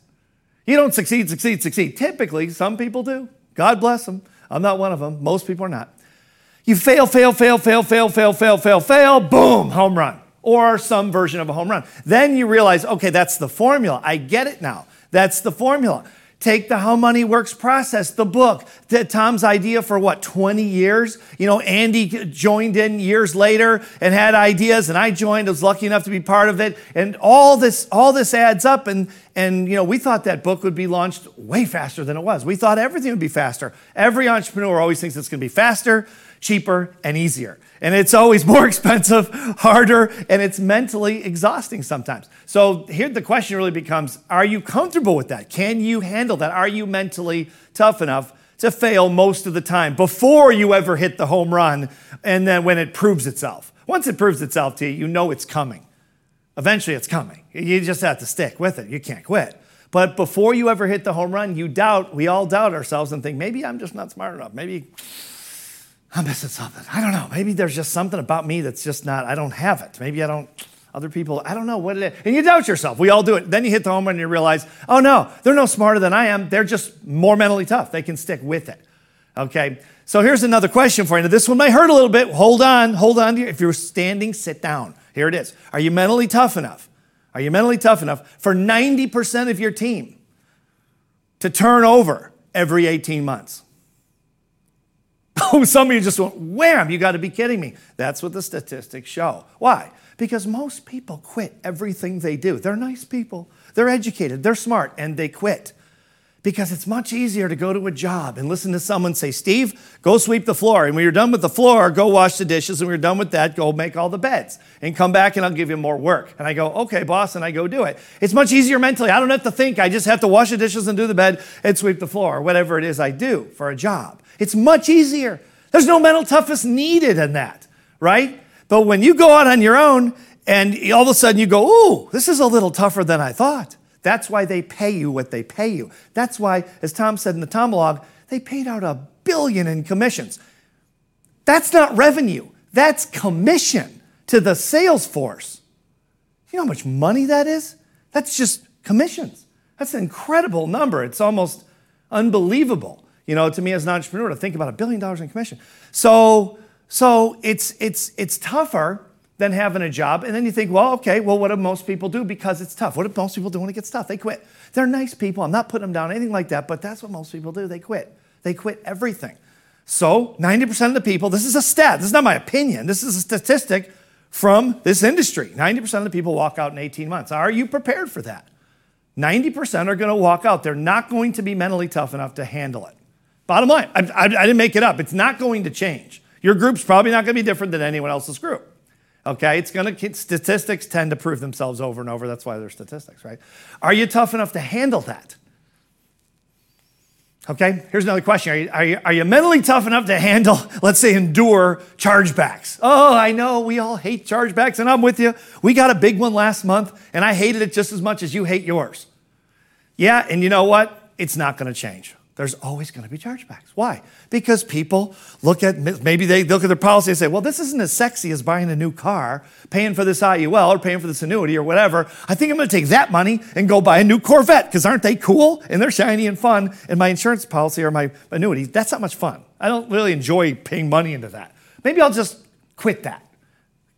You don't succeed, succeed, succeed. Typically, some people do. God bless them. I'm not one of them. Most people are not. You fail, fail, fail, fail, fail, fail, fail, fail, fail, boom, home run. or some version of a home run. Then you realize, okay, that's the formula. I get it now. That's the formula. Take the How Money Works process, the book, Tom's idea for what, 20 years? You know, Andy joined in years later and had ideas, and I joined, I was lucky enough to be part of it. And all this, all this adds up. And, and, you know, we thought that book would be launched way faster than it was. We thought everything would be faster. Every entrepreneur always thinks it's going to be faster, cheaper, and easier and it's always more expensive, harder, and it's mentally exhausting sometimes. So here the question really becomes are you comfortable with that? Can you handle that? Are you mentally tough enough to fail most of the time before you ever hit the home run and then when it proves itself? Once it proves itself to you, you know it's coming. Eventually it's coming. You just have to stick with it. You can't quit. But before you ever hit the home run, you doubt, we all doubt ourselves and think, maybe I'm just not smart enough. Maybe I'm missing something. I don't know. Maybe there's just something about me that's just not, I don't have it. Maybe I don't, other people, I don't know what it is. And you doubt yourself. We all do it. Then you hit the home run and you realize, oh no, they're no smarter than I am. They're just more mentally tough. They can stick with it. Okay. So here's another question for you. Now, this one may hurt a little bit. Hold on. Hold on. If you're standing, sit down. Here it is. Are you mentally tough enough? Are you mentally tough enough for 90% of your team to turn over every 18 months? Oh, some of you just went, wham, you got to be kidding me. That's what the statistics show. Why? Because most people quit everything they do. They're nice people, they're educated, they're smart, and they quit. Because it's much easier to go to a job and listen to someone say, Steve, go sweep the floor. And when you're done with the floor, go wash the dishes. And when you're done with that, go make all the beds. And come back and I'll give you more work. And I go, okay, boss, and I go do it. It's much easier mentally. I don't have to think. I just have to wash the dishes and do the bed and sweep the floor, or whatever it is I do for a job. It's much easier. There's no mental toughness needed in that, right? But when you go out on your own and all of a sudden you go, ooh, this is a little tougher than I thought. That's why they pay you what they pay you. That's why, as Tom said in the Tomolog, they paid out a billion in commissions. That's not revenue, that's commission to the sales force. You know how much money that is? That's just commissions. That's an incredible number. It's almost unbelievable you know, to me as an entrepreneur to think about a billion dollars in commission. So, so it's, it's, it's tougher than having a job. And then you think, well, okay, well, what do most people do because it's tough? What do most people do when it gets tough? They quit. They're nice people. I'm not putting them down, anything like that, but that's what most people do. They quit. They quit everything. So 90% of the people, this is a stat, this is not my opinion, this is a statistic from this industry. 90% of the people walk out in 18 months. Are you prepared for that? 90% are going to walk out. They're not going to be mentally tough enough to handle it. Bottom line, I, I, I didn't make it up. It's not going to change. Your group's probably not going to be different than anyone else's group. Okay, it's going to statistics tend to prove themselves over and over. That's why they're statistics, right? Are you tough enough to handle that? Okay, here's another question. Are you, are, you, are you mentally tough enough to handle, let's say, endure chargebacks? Oh, I know we all hate chargebacks, and I'm with you. We got a big one last month, and I hated it just as much as you hate yours. Yeah, and you know what? It's not going to change there's always going to be chargebacks. Why? Because people look at, maybe they look at their policy and say, well, this isn't as sexy as buying a new car, paying for this IUL or paying for this annuity or whatever. I think I'm going to take that money and go buy a new Corvette because aren't they cool? And they're shiny and fun. And my insurance policy or my annuity, that's not much fun. I don't really enjoy paying money into that. Maybe I'll just quit that.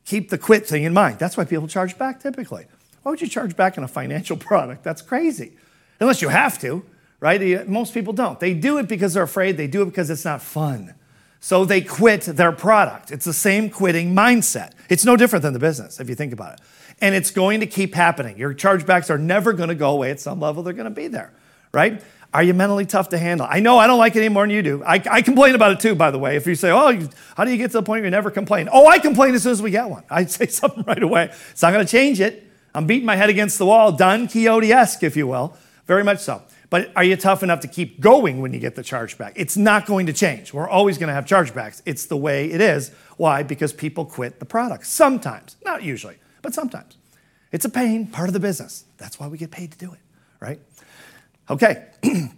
Keep the quit thing in mind. That's why people charge back typically. Why would you charge back in a financial product? That's crazy. Unless you have to right? Most people don't. They do it because they're afraid, they do it because it's not fun. So they quit their product. It's the same quitting mindset. It's no different than the business, if you think about it. And it's going to keep happening. Your chargebacks are never going to go away at some level, they're going to be there, right? Are you mentally tough to handle? I know I don't like it any more than you do. I, I complain about it too, by the way. If you say, oh, you, how do you get to the point where you never complain? Oh, I complain as soon as we get one. I say something right away. It's not going to change it. I'm beating my head against the wall, Don Quixote esque, if you will. Very much so. But are you tough enough to keep going when you get the chargeback? It's not going to change. We're always going to have chargebacks. It's the way it is. Why? Because people quit the product. Sometimes, not usually, but sometimes. It's a pain, part of the business. That's why we get paid to do it, right? Okay.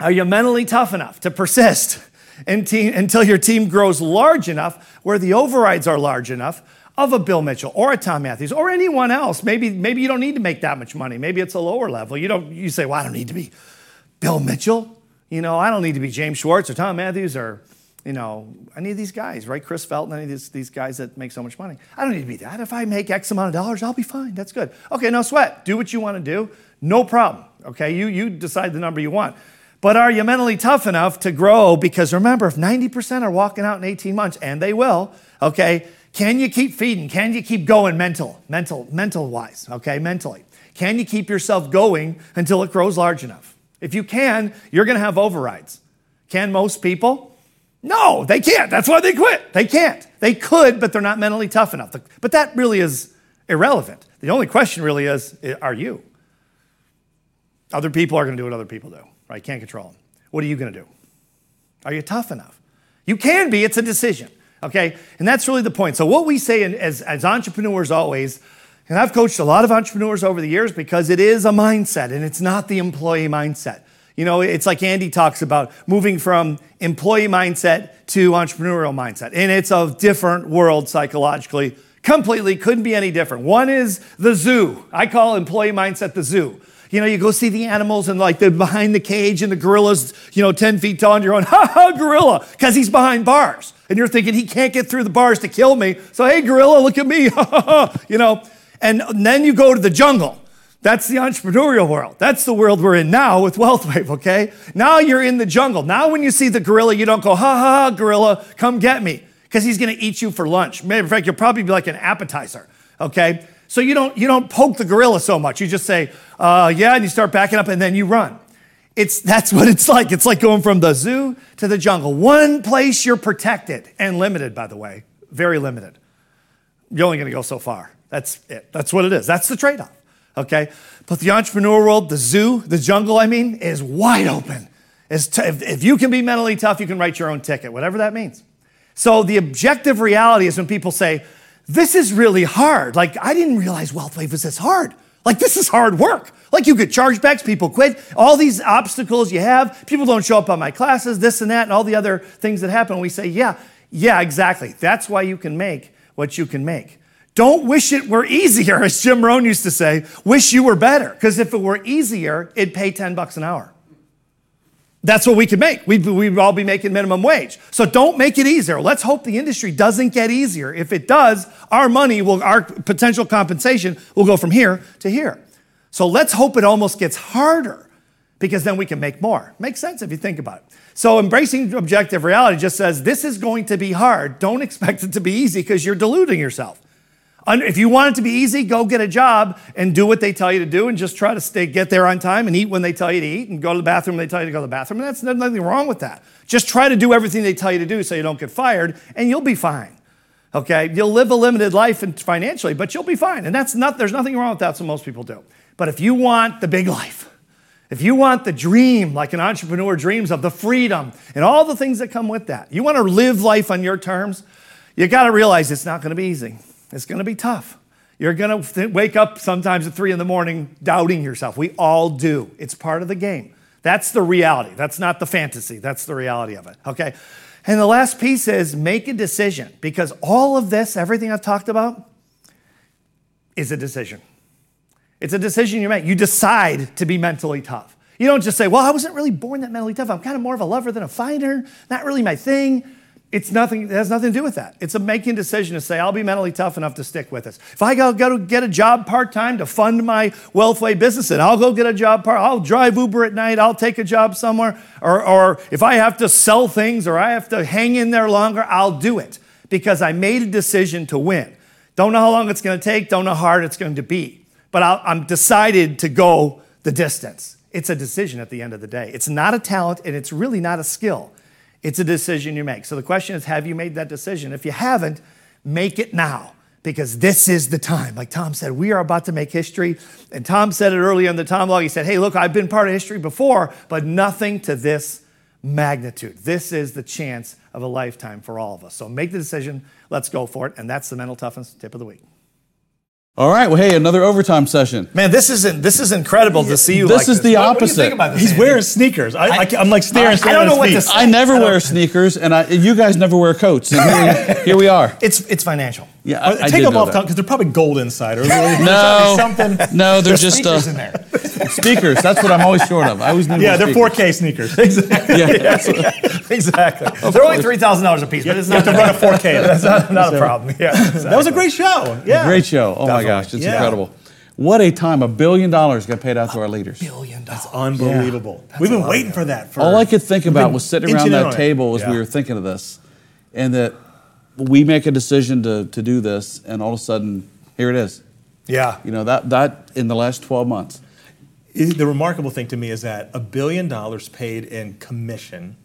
are you mentally tough enough to persist until your team grows large enough where the overrides are large enough of a Bill Mitchell or a Tom Matthews or anyone else. Maybe, maybe you don't need to make that much money. Maybe it's a lower level. You don't you say, well, I don't need to be Bill Mitchell. You know, I don't need to be James Schwartz or Tom Matthews or, you know, any of these guys, right? Chris Felton, any of these, these guys that make so much money. I don't need to be that. If I make X amount of dollars, I'll be fine. That's good. Okay, no sweat. Do what you want to do. No problem. Okay, you, you decide the number you want. But are you mentally tough enough to grow? Because remember, if 90% are walking out in 18 months, and they will, okay, can you keep feeding? Can you keep going mental, mental, mental wise, okay, mentally? Can you keep yourself going until it grows large enough? If you can, you're going to have overrides. Can most people? No, they can't. That's why they quit. They can't. They could, but they're not mentally tough enough. But that really is irrelevant. The only question really is are you? Other people are going to do what other people do, right? Can't control them. What are you going to do? Are you tough enough? You can be, it's a decision, okay? And that's really the point. So, what we say as, as entrepreneurs always, and I've coached a lot of entrepreneurs over the years because it is a mindset and it's not the employee mindset. You know, it's like Andy talks about moving from employee mindset to entrepreneurial mindset. And it's a different world psychologically. Completely couldn't be any different. One is the zoo. I call employee mindset the zoo. You know, you go see the animals and like they're behind the cage and the gorilla's, you know, 10 feet tall and you're going, ha ha, gorilla, because he's behind bars. And you're thinking he can't get through the bars to kill me. So, hey, gorilla, look at me, ha ha ha, you know. And then you go to the jungle that's the entrepreneurial world. That's the world we're in now with WealthWave, okay? Now you're in the jungle. Now when you see the gorilla, you don't go, ha ha ha, gorilla, come get me, because he's gonna eat you for lunch. Matter of fact, you'll probably be like an appetizer, okay? So you don't, you don't poke the gorilla so much. You just say, uh, yeah, and you start backing up and then you run. It's, that's what it's like. It's like going from the zoo to the jungle. One place you're protected and limited, by the way, very limited. You're only gonna go so far. That's it. That's what it is. That's the trade off okay? But the entrepreneur world, the zoo, the jungle, I mean, is wide open. T- if, if you can be mentally tough, you can write your own ticket, whatever that means. So the objective reality is when people say, this is really hard. Like, I didn't realize WealthWave was this hard. Like, this is hard work. Like, you get chargebacks, people quit, all these obstacles you have, people don't show up on my classes, this and that, and all the other things that happen. We say, yeah, yeah, exactly. That's why you can make what you can make. Don't wish it were easier, as Jim Rohn used to say. Wish you were better. Because if it were easier, it'd pay 10 bucks an hour. That's what we could make. We'd, we'd all be making minimum wage. So don't make it easier. Let's hope the industry doesn't get easier. If it does, our money will, our potential compensation will go from here to here. So let's hope it almost gets harder because then we can make more. Makes sense if you think about it. So embracing objective reality just says this is going to be hard. Don't expect it to be easy because you're deluding yourself. If you want it to be easy, go get a job and do what they tell you to do and just try to stay, get there on time and eat when they tell you to eat and go to the bathroom when they tell you to go to the bathroom. And that's nothing wrong with that. Just try to do everything they tell you to do so you don't get fired and you'll be fine. Okay? You'll live a limited life financially, but you'll be fine. And that's not, there's nothing wrong with that, That's what most people do. But if you want the big life, if you want the dream, like an entrepreneur dreams of, the freedom and all the things that come with that, you want to live life on your terms, you got to realize it's not going to be easy. It's going to be tough. You're going to wake up sometimes at three in the morning doubting yourself. We all do. It's part of the game. That's the reality. That's not the fantasy. That's the reality of it. Okay. And the last piece is make a decision because all of this, everything I've talked about, is a decision. It's a decision you make. You decide to be mentally tough. You don't just say, well, I wasn't really born that mentally tough. I'm kind of more of a lover than a fighter. Not really my thing. It's nothing, it has nothing to do with that. It's a making decision to say, I'll be mentally tough enough to stick with this. If I go, go get a job part time to fund my WealthWave business, and I'll go get a job part, I'll drive Uber at night, I'll take a job somewhere, or, or if I have to sell things or I have to hang in there longer, I'll do it because I made a decision to win. Don't know how long it's going to take, don't know how hard it's going to be, but i I'm decided to go the distance. It's a decision at the end of the day. It's not a talent and it's really not a skill. It's a decision you make. So the question is have you made that decision? If you haven't, make it now because this is the time. Like Tom said, we are about to make history. And Tom said it earlier in the Tom log. He said, Hey, look, I've been part of history before, but nothing to this magnitude. This is the chance of a lifetime for all of us. So make the decision. Let's go for it. And that's the mental toughness tip of the week. All right. Well, hey, another overtime session. Man, this isn't this is incredible to see you. This like is the what, opposite. What He's Andy? wearing sneakers. I, I, am like staring. I, I don't know what feet. to say. I never wear sneakers, and I, you guys never wear coats. And here, we, here we are. It's it's financial. Yeah, Uh, I, I take did them know off that. top because they're probably gold inside. Or No, something. no, they're There's just uh, in there. Speakers, that's what I'm always short of. I always need Yeah, they're speakers. 4K sneakers. Yeah, exactly. They're only three thousand dollars a piece, but it's You have not, to run a 4K. that's not, not a problem. Yeah, That was a great show. Yeah. Great show. Oh my gosh, it's Yeah. incredible. What a time. A billion dollars got paid out to our leaders. billion dollars. That's unbelievable. We've been waiting for that. For, All I could think about was sitting around that table as we were thinking of this, and that we make a decision to, to do this, and all of a sudden, here it is. Yeah. You know, that, that in the last 12 months. The remarkable thing to me is that a billion dollars paid in commission,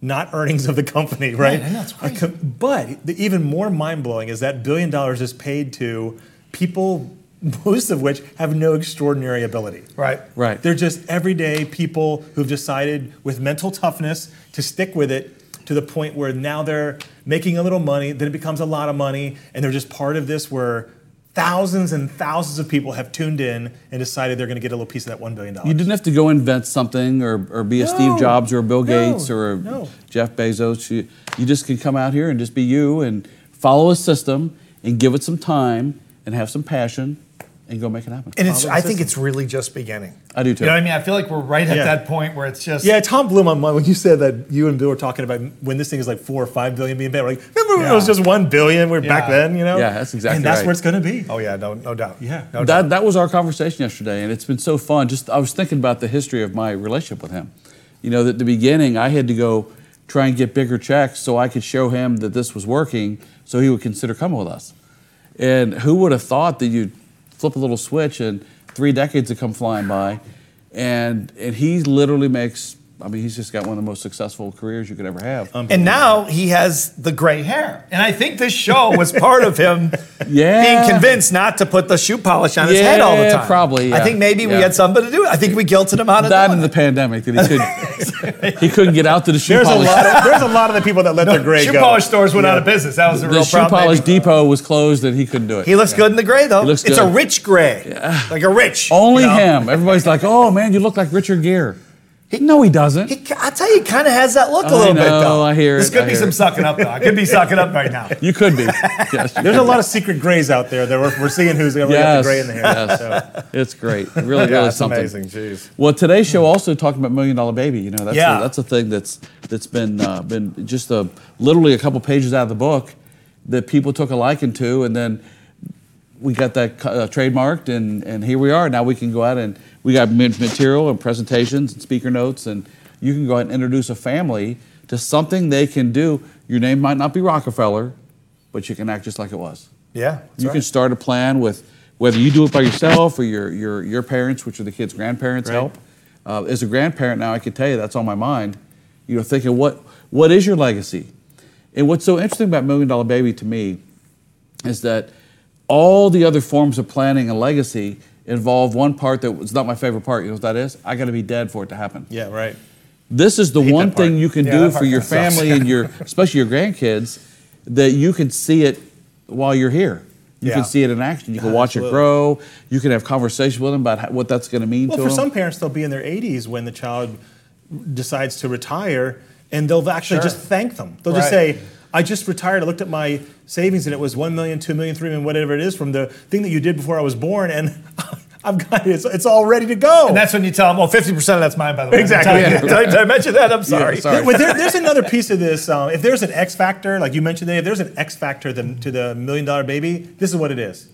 not earnings of the company, right? It's A crazy. but the even more mind blowing is that billion dollars is paid to people, most of which have no extraordinary ability. Right. Right. They're just everyday people who've decided with mental toughness to stick with it to the point where now they're making a little money, then it becomes a lot of money, and they're just part of this where thousands and thousands of people have tuned in and decided they're going to get a little piece of that $1 billion. You didn't have to go invent something or, or be a Steve Jobs or a Bill no, Gates or a no. Jeff Bezos. You, you just can come out here and just be you and follow a system and give it some time and have some passion and go make it happen. And it's, I think it's really just beginning. I do too. You know what I mean? I feel like we're right at Yeah. that point where it's just. Yeah, Tom blew my mind when you said that you and Bill were talking about when this thing is like four or five billion being paid. We're like, remember when it was just one billion? We're back then, you know? Yeah, that's exactly right. And that's right. where it's going to be. Oh yeah, no, no doubt. Yeah. no doubt. that, that was our conversation yesterday, and it's been so fun. Just I was thinking about the history of my relationship with him. You know, at the beginning, I had to go try and get bigger checks so I could show him that this was working, so he would consider coming with us. And who would have thought that you'd flip a little switch and three decades have come flying by, and and he literally makes. I mean, he's just got one of the most successful careers you could ever have. And now he has the gray hair. And I think this show was part of him Yeah. being convinced not to put the shoe polish on his head all the Yeah, time. probably, I yeah. think maybe we Yeah. had something to do. with it. I think we guilted him out of that doing in the pandemic that he could he couldn't get out to the shoe There's a, polish. lot of, there's a lot of the people that let their gray Shoe go. polish stores went out of business. That was a the real shoe problem. polish maybe. depot was closed and he couldn't do it. He looks good in the gray though. He looks It's good. a rich gray, like a rich. Only you know? him. Everybody's like, "Oh man, you look like Richard Gere." No, he doesn't. He, I tell you, he kind of has that look a I little bit know, though. I hear This it, could I be hear some it. sucking up though. I could be sucking up right now. you could be. Yes, you There's could a lot be. of secret grays out there that we're, we're seeing who's going to yes, the gray in the hair. yes. So, It's great. Really, Yeah, really it's something. amazing. Jeez. Well, today's show also talking about Million Dollar Baby. You know, that's Yeah. a, that's a thing that's that's been uh, been just a literally a couple pages out of the book that people took a liking to, and then we got that uh, trademarked, and and here we are. Now we can go out and we got material and presentations and speaker notes, and you can go out and introduce a family to something they can do. Your name might not be Rockefeller, but you can act just like it was. Yeah. you right. can start a plan with whether you do it by yourself or your your your parents, which are the kids' grandparents, Right. help. Uh, as a grandparent now, I can tell you that's on my mind. You know, thinking what what is your legacy, and what's so interesting about Million Dollar Baby to me is that all the other forms of planning and legacy involve one part that was not my favorite part. You know what that is? I got to be dead for it to happen. yeah, right. This is the one thing you can Yeah, do for your sucks. family and your, especially your grandkids, that you can see it while you're here. You Yeah. can see it in action. You can watch Absolutely. it grow. You can have conversation with them about how, what that's going to mean Well, to for them. some parents, they'll be in their 80s when the child decides to retire, and they'll actually Sure. just thank them. They'll just say, I just retired. I looked at my savings and it was 1 million, 2 million, 3 million, whatever it is from the thing that you did before I was born, and I've got it. It's, it's all ready to go. And that's when you tell them, oh, 50% of that's mine, by the way. Exactly. Did I, did I- did I mention that? I'm sorry. sorry. But there, there's another piece of this. Um, if there's an X factor, like you mentioned, Dave, if there's an X factor to, to the million dollar baby, this is what it is.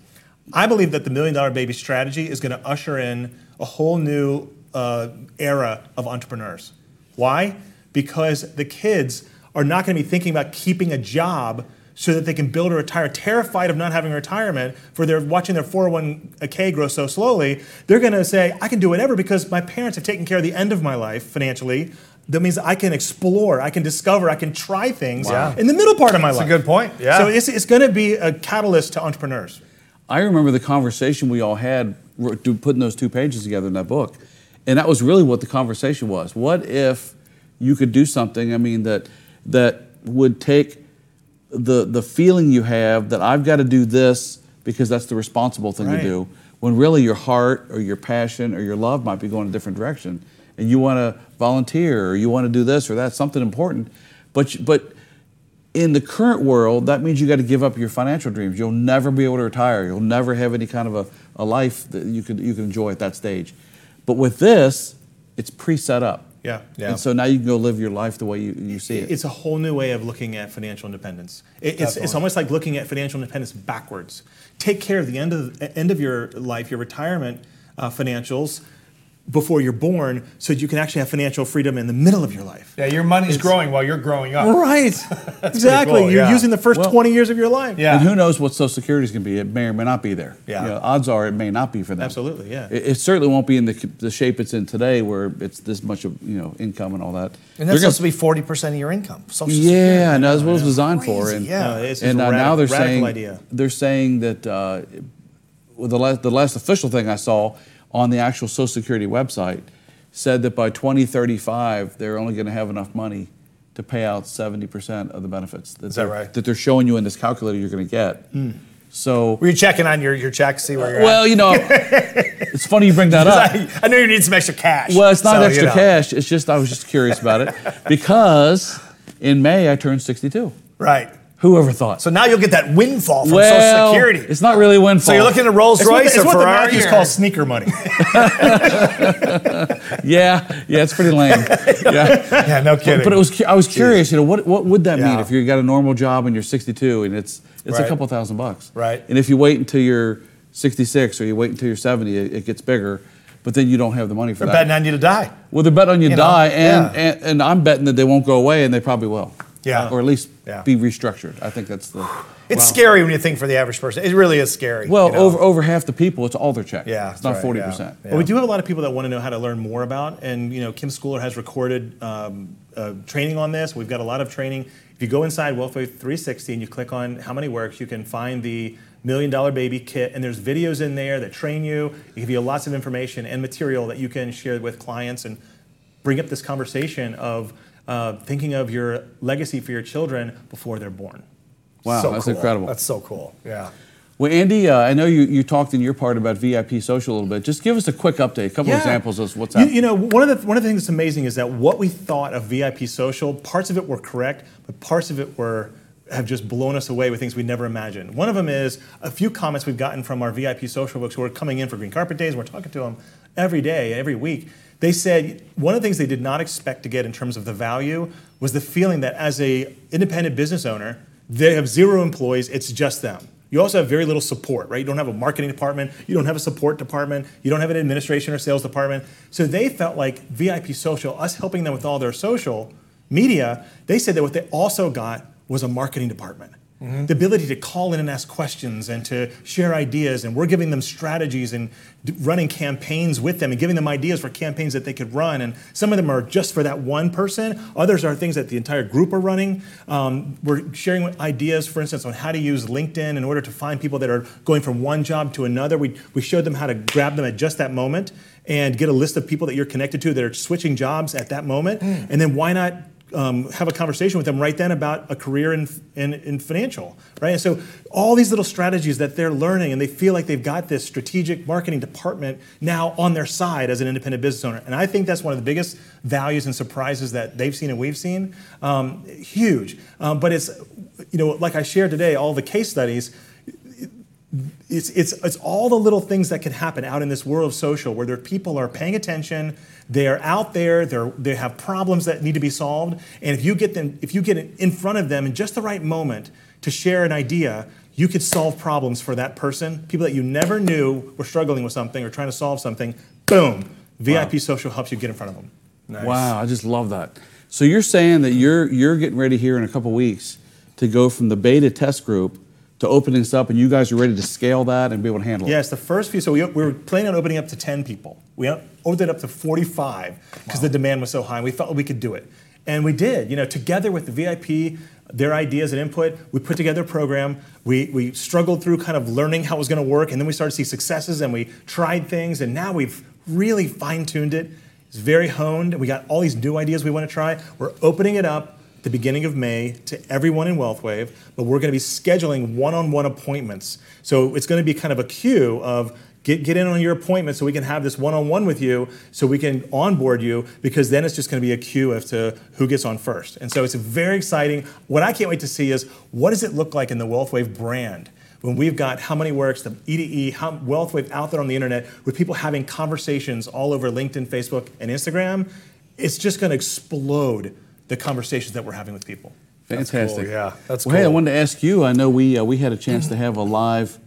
I believe that the million dollar baby strategy is going to usher in a whole new uh, era of entrepreneurs. Why? Because the kids are not going to be thinking about keeping a job so that they can build or retire, terrified of not having retirement for their watching their 401k grow so slowly. They're going to say, I can do whatever because my parents have taken care of the end of my life financially. That means I can explore, I can discover, I can try things Wow. in the middle part of my life. That's a good point. Yeah. So it's, it's going to be a catalyst to entrepreneurs. I remember the conversation we all had putting those two pages together in that book, and that was really what the conversation was. What if you could do something? I mean that that would take the the feeling you have that I've got to do this because that's the responsible thing Right. to do, when really your heart or your passion or your love might be going a different direction, and you want to volunteer or you want to do this or that, something important, but but in the current world, that means you got to give up your financial dreams. You'll never be able to retire. You'll never have any kind of a, a life that you could you can enjoy at that stage. But with this, it's pre-set up. Yeah, yeah. And so now you can go live your life the way you, you see it. It's a whole new way of looking at financial independence. It- it's, it's almost like looking at financial independence backwards. Take care of the end of end of your life, your retirement uh, financials before you're born, so that you can actually have financial freedom in the middle of your life. Yeah, your money's growing while you're growing up. Right. exactly. cool, You're yeah. using the first Well- 20 years of your life. Yeah. And who knows what Social Security is going to be? It may or may not be there. Yeah. You know, odds are it may not be for them. Absolutely, yeah. It, it certainly won't be in the, the shape it's in today, where it's this much of you know income and all that. And They're that's gonna- supposed to be forty percent of your income. Social Security. yeah, and that's what it was designed for. And, yeah. No, it's and a uh, now they're saying idea. they're saying that uh, well, the last the last official thing I saw on the actual Social Security website said that by 2035 they're only going to have enough money to pay out 70% of the benefits that, that they're, right? that they're showing you in this calculator you're going to get. Hmm. So Were you checking on your, your check, see where you're well, you know, it's funny you bring that up. at? I know you need some extra cash. Well, it's not so, you extra know. cash. It's just I was just curious about it because in May I turned 62. Right. Who ever thought? So now you'll get that windfall from well, Social Security. it's not really a windfall. so you're looking at Rolls It's what, the, Royce it's or what the Ferrari? Matthews or- call sneaker money. Yeah, yeah, it's pretty lame. Yeah. Yeah, no kidding. But it was. I was curious. You know, what what would that mean if you got a normal job and you're 62 and it's it's a couple thousand bucks. Right. And if you wait until you're 66 or you wait until you're 70, it, it gets bigger. But then you don't have the money for that. They're betting on you to die. Well, they're betting on you, You know, die, and, yeah. and and I'm betting that they won't go away, and they probably will. Yeah. Or at least Yeah. be restructured. I think that's the. It's scary when you think for the average person. It really is scary. Well, you know? over over half the people, it's all their check. Yeah, it's not that's right, forty yeah. percent. Yeah. Well, we do have a lot of people that want to know how to learn more about, and you know, Kim Schooler has recorded um, uh, training on this. We've got a lot of training. If you go inside WealthWave 360 and you click on How Money Works, you can find the Million Dollar Baby Kit, and there's videos in there that train you, give you lots of information and material that you can share with clients and bring up this conversation of uh, thinking of your legacy for your children before they're born. Wow, So that's cool. incredible. That's so cool. Yeah. Well, Andy, uh, I know you, you talked in your part about VIP social a little bit. Just give us a quick update, a couple Yeah. examples of what's happening. you know, one of the one of the things that's amazing is that what we thought of VIP social, parts of it were correct, but parts of it were have just blown us away with things we never imagined. One of them is a few comments we've gotten from our VIP social folks who are coming in for Green Carpet Days. We're talking to them every day, every week. They said one of the things they did not expect to get in terms of the value was the feeling that as a independent business owner, they have zero employees. It's just them. You also have very little support, right? You don't have a marketing department, you don't have a support department, you don't have an administration or sales department. So they felt like VIP Social, us helping them with all their social media, they said that what they also got was a marketing department. The ability to call in and ask questions and to share ideas, and we're giving them strategies and running campaigns with them and giving them ideas for campaigns that they could run. And some of them are just for that one person, others are things that the entire group are running. Um, we're sharing ideas, for instance, on how to use LinkedIn in order to find people that are going from one job to another. We, we showed them how to grab them at just that moment and get a list of people that you're connected to that are switching jobs at that moment. And then why not um, have a conversation with them right then about a career in, in, in financial, right? And so all these little strategies that they're learning and they feel like they've got this strategic marketing department now on their side as an independent business owner. And I think that's one of the biggest values and surprises that they've seen and we've seen. Um, huge. Um, but it's, you know, like I shared today, all the case studies, it's, it's, it's all the little things that can happen out in this world of social where there people are paying attention they're out there. They're, they have problems that need to be solved. And if you get them if you get in front of them in just the right moment to share an idea you could solve problems for that person. People that you never knew were struggling with something or trying to solve something boom vip social helps you get in front of them. Wow, I just love that. So you're saying that you're you're getting ready here in a couple weeks to go from the beta test group to opening this up, and you guys are ready to scale that and be able to handle Yeah, it. Yes, the first few. So we, we were planning on opening up to 10 people. We opened it up to 45 because the demand was so high. and We felt we could do it. And we did. You know, together with the VIP, their ideas and input, we put together a program. We, we struggled through kind of learning how it was going to work. And then we started to see successes and we tried things. And now we've really fine tuned it. It's very honed. And we got all these new ideas we want to try. We're opening it up the beginning of May to everyone in WealthWave, but we're going to be scheduling one-on-one appointments. So it's going to be kind of a queue of get, get in on your appointment so we can have this one-on-one with you so we can onboard you because then it's just going to be a queue as to who gets on first. And so it's very exciting. What I can't wait to see is what does it look like in the WealthWave brand when we've got How Money Works, the EDE, how WealthWave out there on the internet with people having conversations all over LinkedIn, Facebook, and Instagram, it's just going to explode the conversations that we're having with people. Fantastic. cool, yeah. That's well, Hey, I wanted to ask you. I know we uh, we had a chance to have a live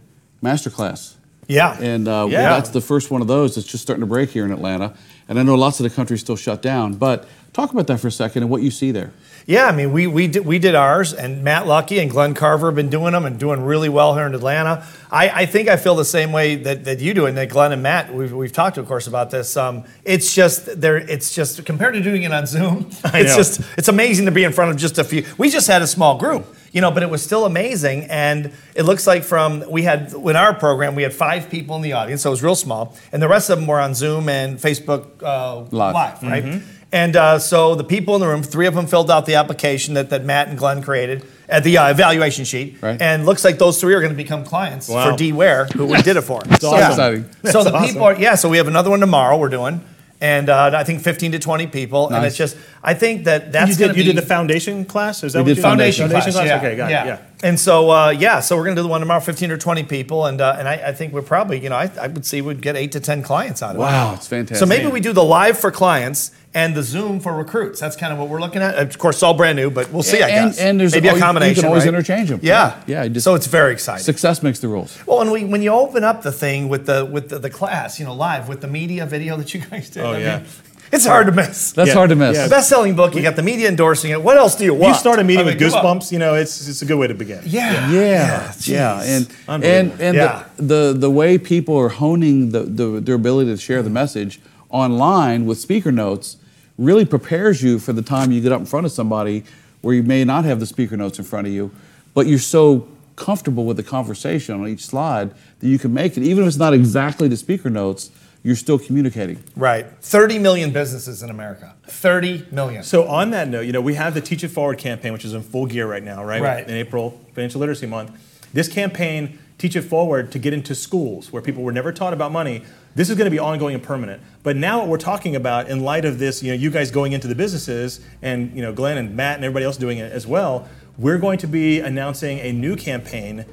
masterclass. Yeah. And uh, Yeah. that's the first one of those that's just starting to break here in Atlanta. And I know lots of the country's still shut down. But talk about that for a second and what you see there. Yeah, I mean, we we did, we did ours, and Matt Lucky and Glenn Carver have been doing them and doing really well here in Atlanta. I, I think I feel the same way that, that you do, and that Glenn and Matt we've, we've talked, of course, about this. Um, it's just there. It's just compared to doing it on Zoom. It's just it's amazing to be in front of just a few. We just had a small group, you know, but it was still amazing, and it looks like from we had in our program we had five people in the audience, so it was real small, and the rest of them were on Zoom and Facebook uh, Live. right? Mm-hmm. And uh, so the people in the room, three of them filled out the application that, that Matt and Glenn created at the uh, evaluation sheet. Right. And looks like those three are going to become clients Wow. for D Ware, who we did it for. It's Yeah. exciting. So the That's people are, yeah, so we have another one tomorrow we're doing. And uh, I think 15 to 20 people. And it's just, I think that that's you did, to you be. did the foundation class? Is that We what did you Foundation, Foundation class, class? yeah. Okay, got yeah. it. Yeah. And so, uh, yeah, so we're going to do the one tomorrow, 15 or 20 people. And, uh, and I, I think we're probably, you know, I, I would see we'd get eight to 10 clients out of it. Wow, it's fantastic. So maybe we do the live for clients and the Zoom for recruits. That's kind of what we're looking at. Of course, it's all brand new, but we'll see. I And- guess. and there's maybe al- a combination. you can always right? them. Yeah, Yeah, you just- so it's very exciting. Success makes the rules. Well, and we, when you open up the thing with the with the, the class, you know, live with the media video that you guys did. Oh, I yeah. mean, it's hard to miss. That's Yeah, hard to miss. yeah. Best selling book. You got the media endorsing it. What else do you If want? you start a meeting I mean, with come on. goosebumps, you know, it's, it's a good way to begin. Yeah. Yeah, jeez. yeah, and and Unbelievable. and Yeah. the, the the way people are honing the, the their ability to share the mm-hmm. message online with speaker notes really prepares you for the time you get up in front of somebody where you may not have the speaker notes in front of you, but you're so comfortable with the conversation on each slide that you can make it, even if it's not exactly the speaker notes, you're still communicating. Right. 30 million businesses in America. 30 million. So on that note, you know, we have the Teach It Forward campaign, which is in full gear right now, right? Right. In April, Financial Literacy Month. This campaign, Teach It Forward, to get into schools where people were never taught about money. This is going to be ongoing and permanent. But now what we're talking about, in light of this, you know, you guys going into the businesses, and you know, Glenn and Matt and everybody else doing it as well, we're going to be announcing a new campaign.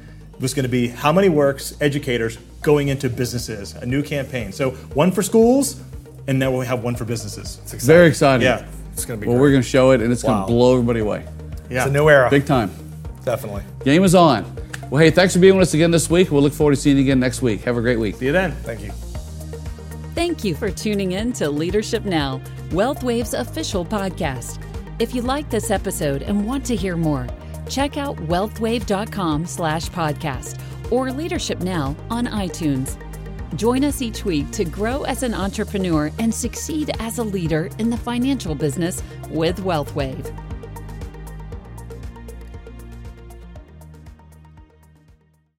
It's going to be How Money Works Educators Going into Businesses, a new campaign. So one for schools, and now we have one for businesses. Very exciting. Yeah. It's going to be Well, great. we're going to show it, and it's going to blow everybody away. Yeah. It's a new era. Big time. Definitely. Game is on. Well, hey, thanks for being with us again this week. We'll look forward to seeing you again next week. Have a great week. See you then. Thank you. Thank you for tuning in to Leadership Now, WealthWave's official podcast. If you like this episode and want to hear more, check out wealthwave.com slash podcast or Leadership Now on iTunes. Join us each week to grow as an entrepreneur and succeed as a leader in the financial business with WealthWave.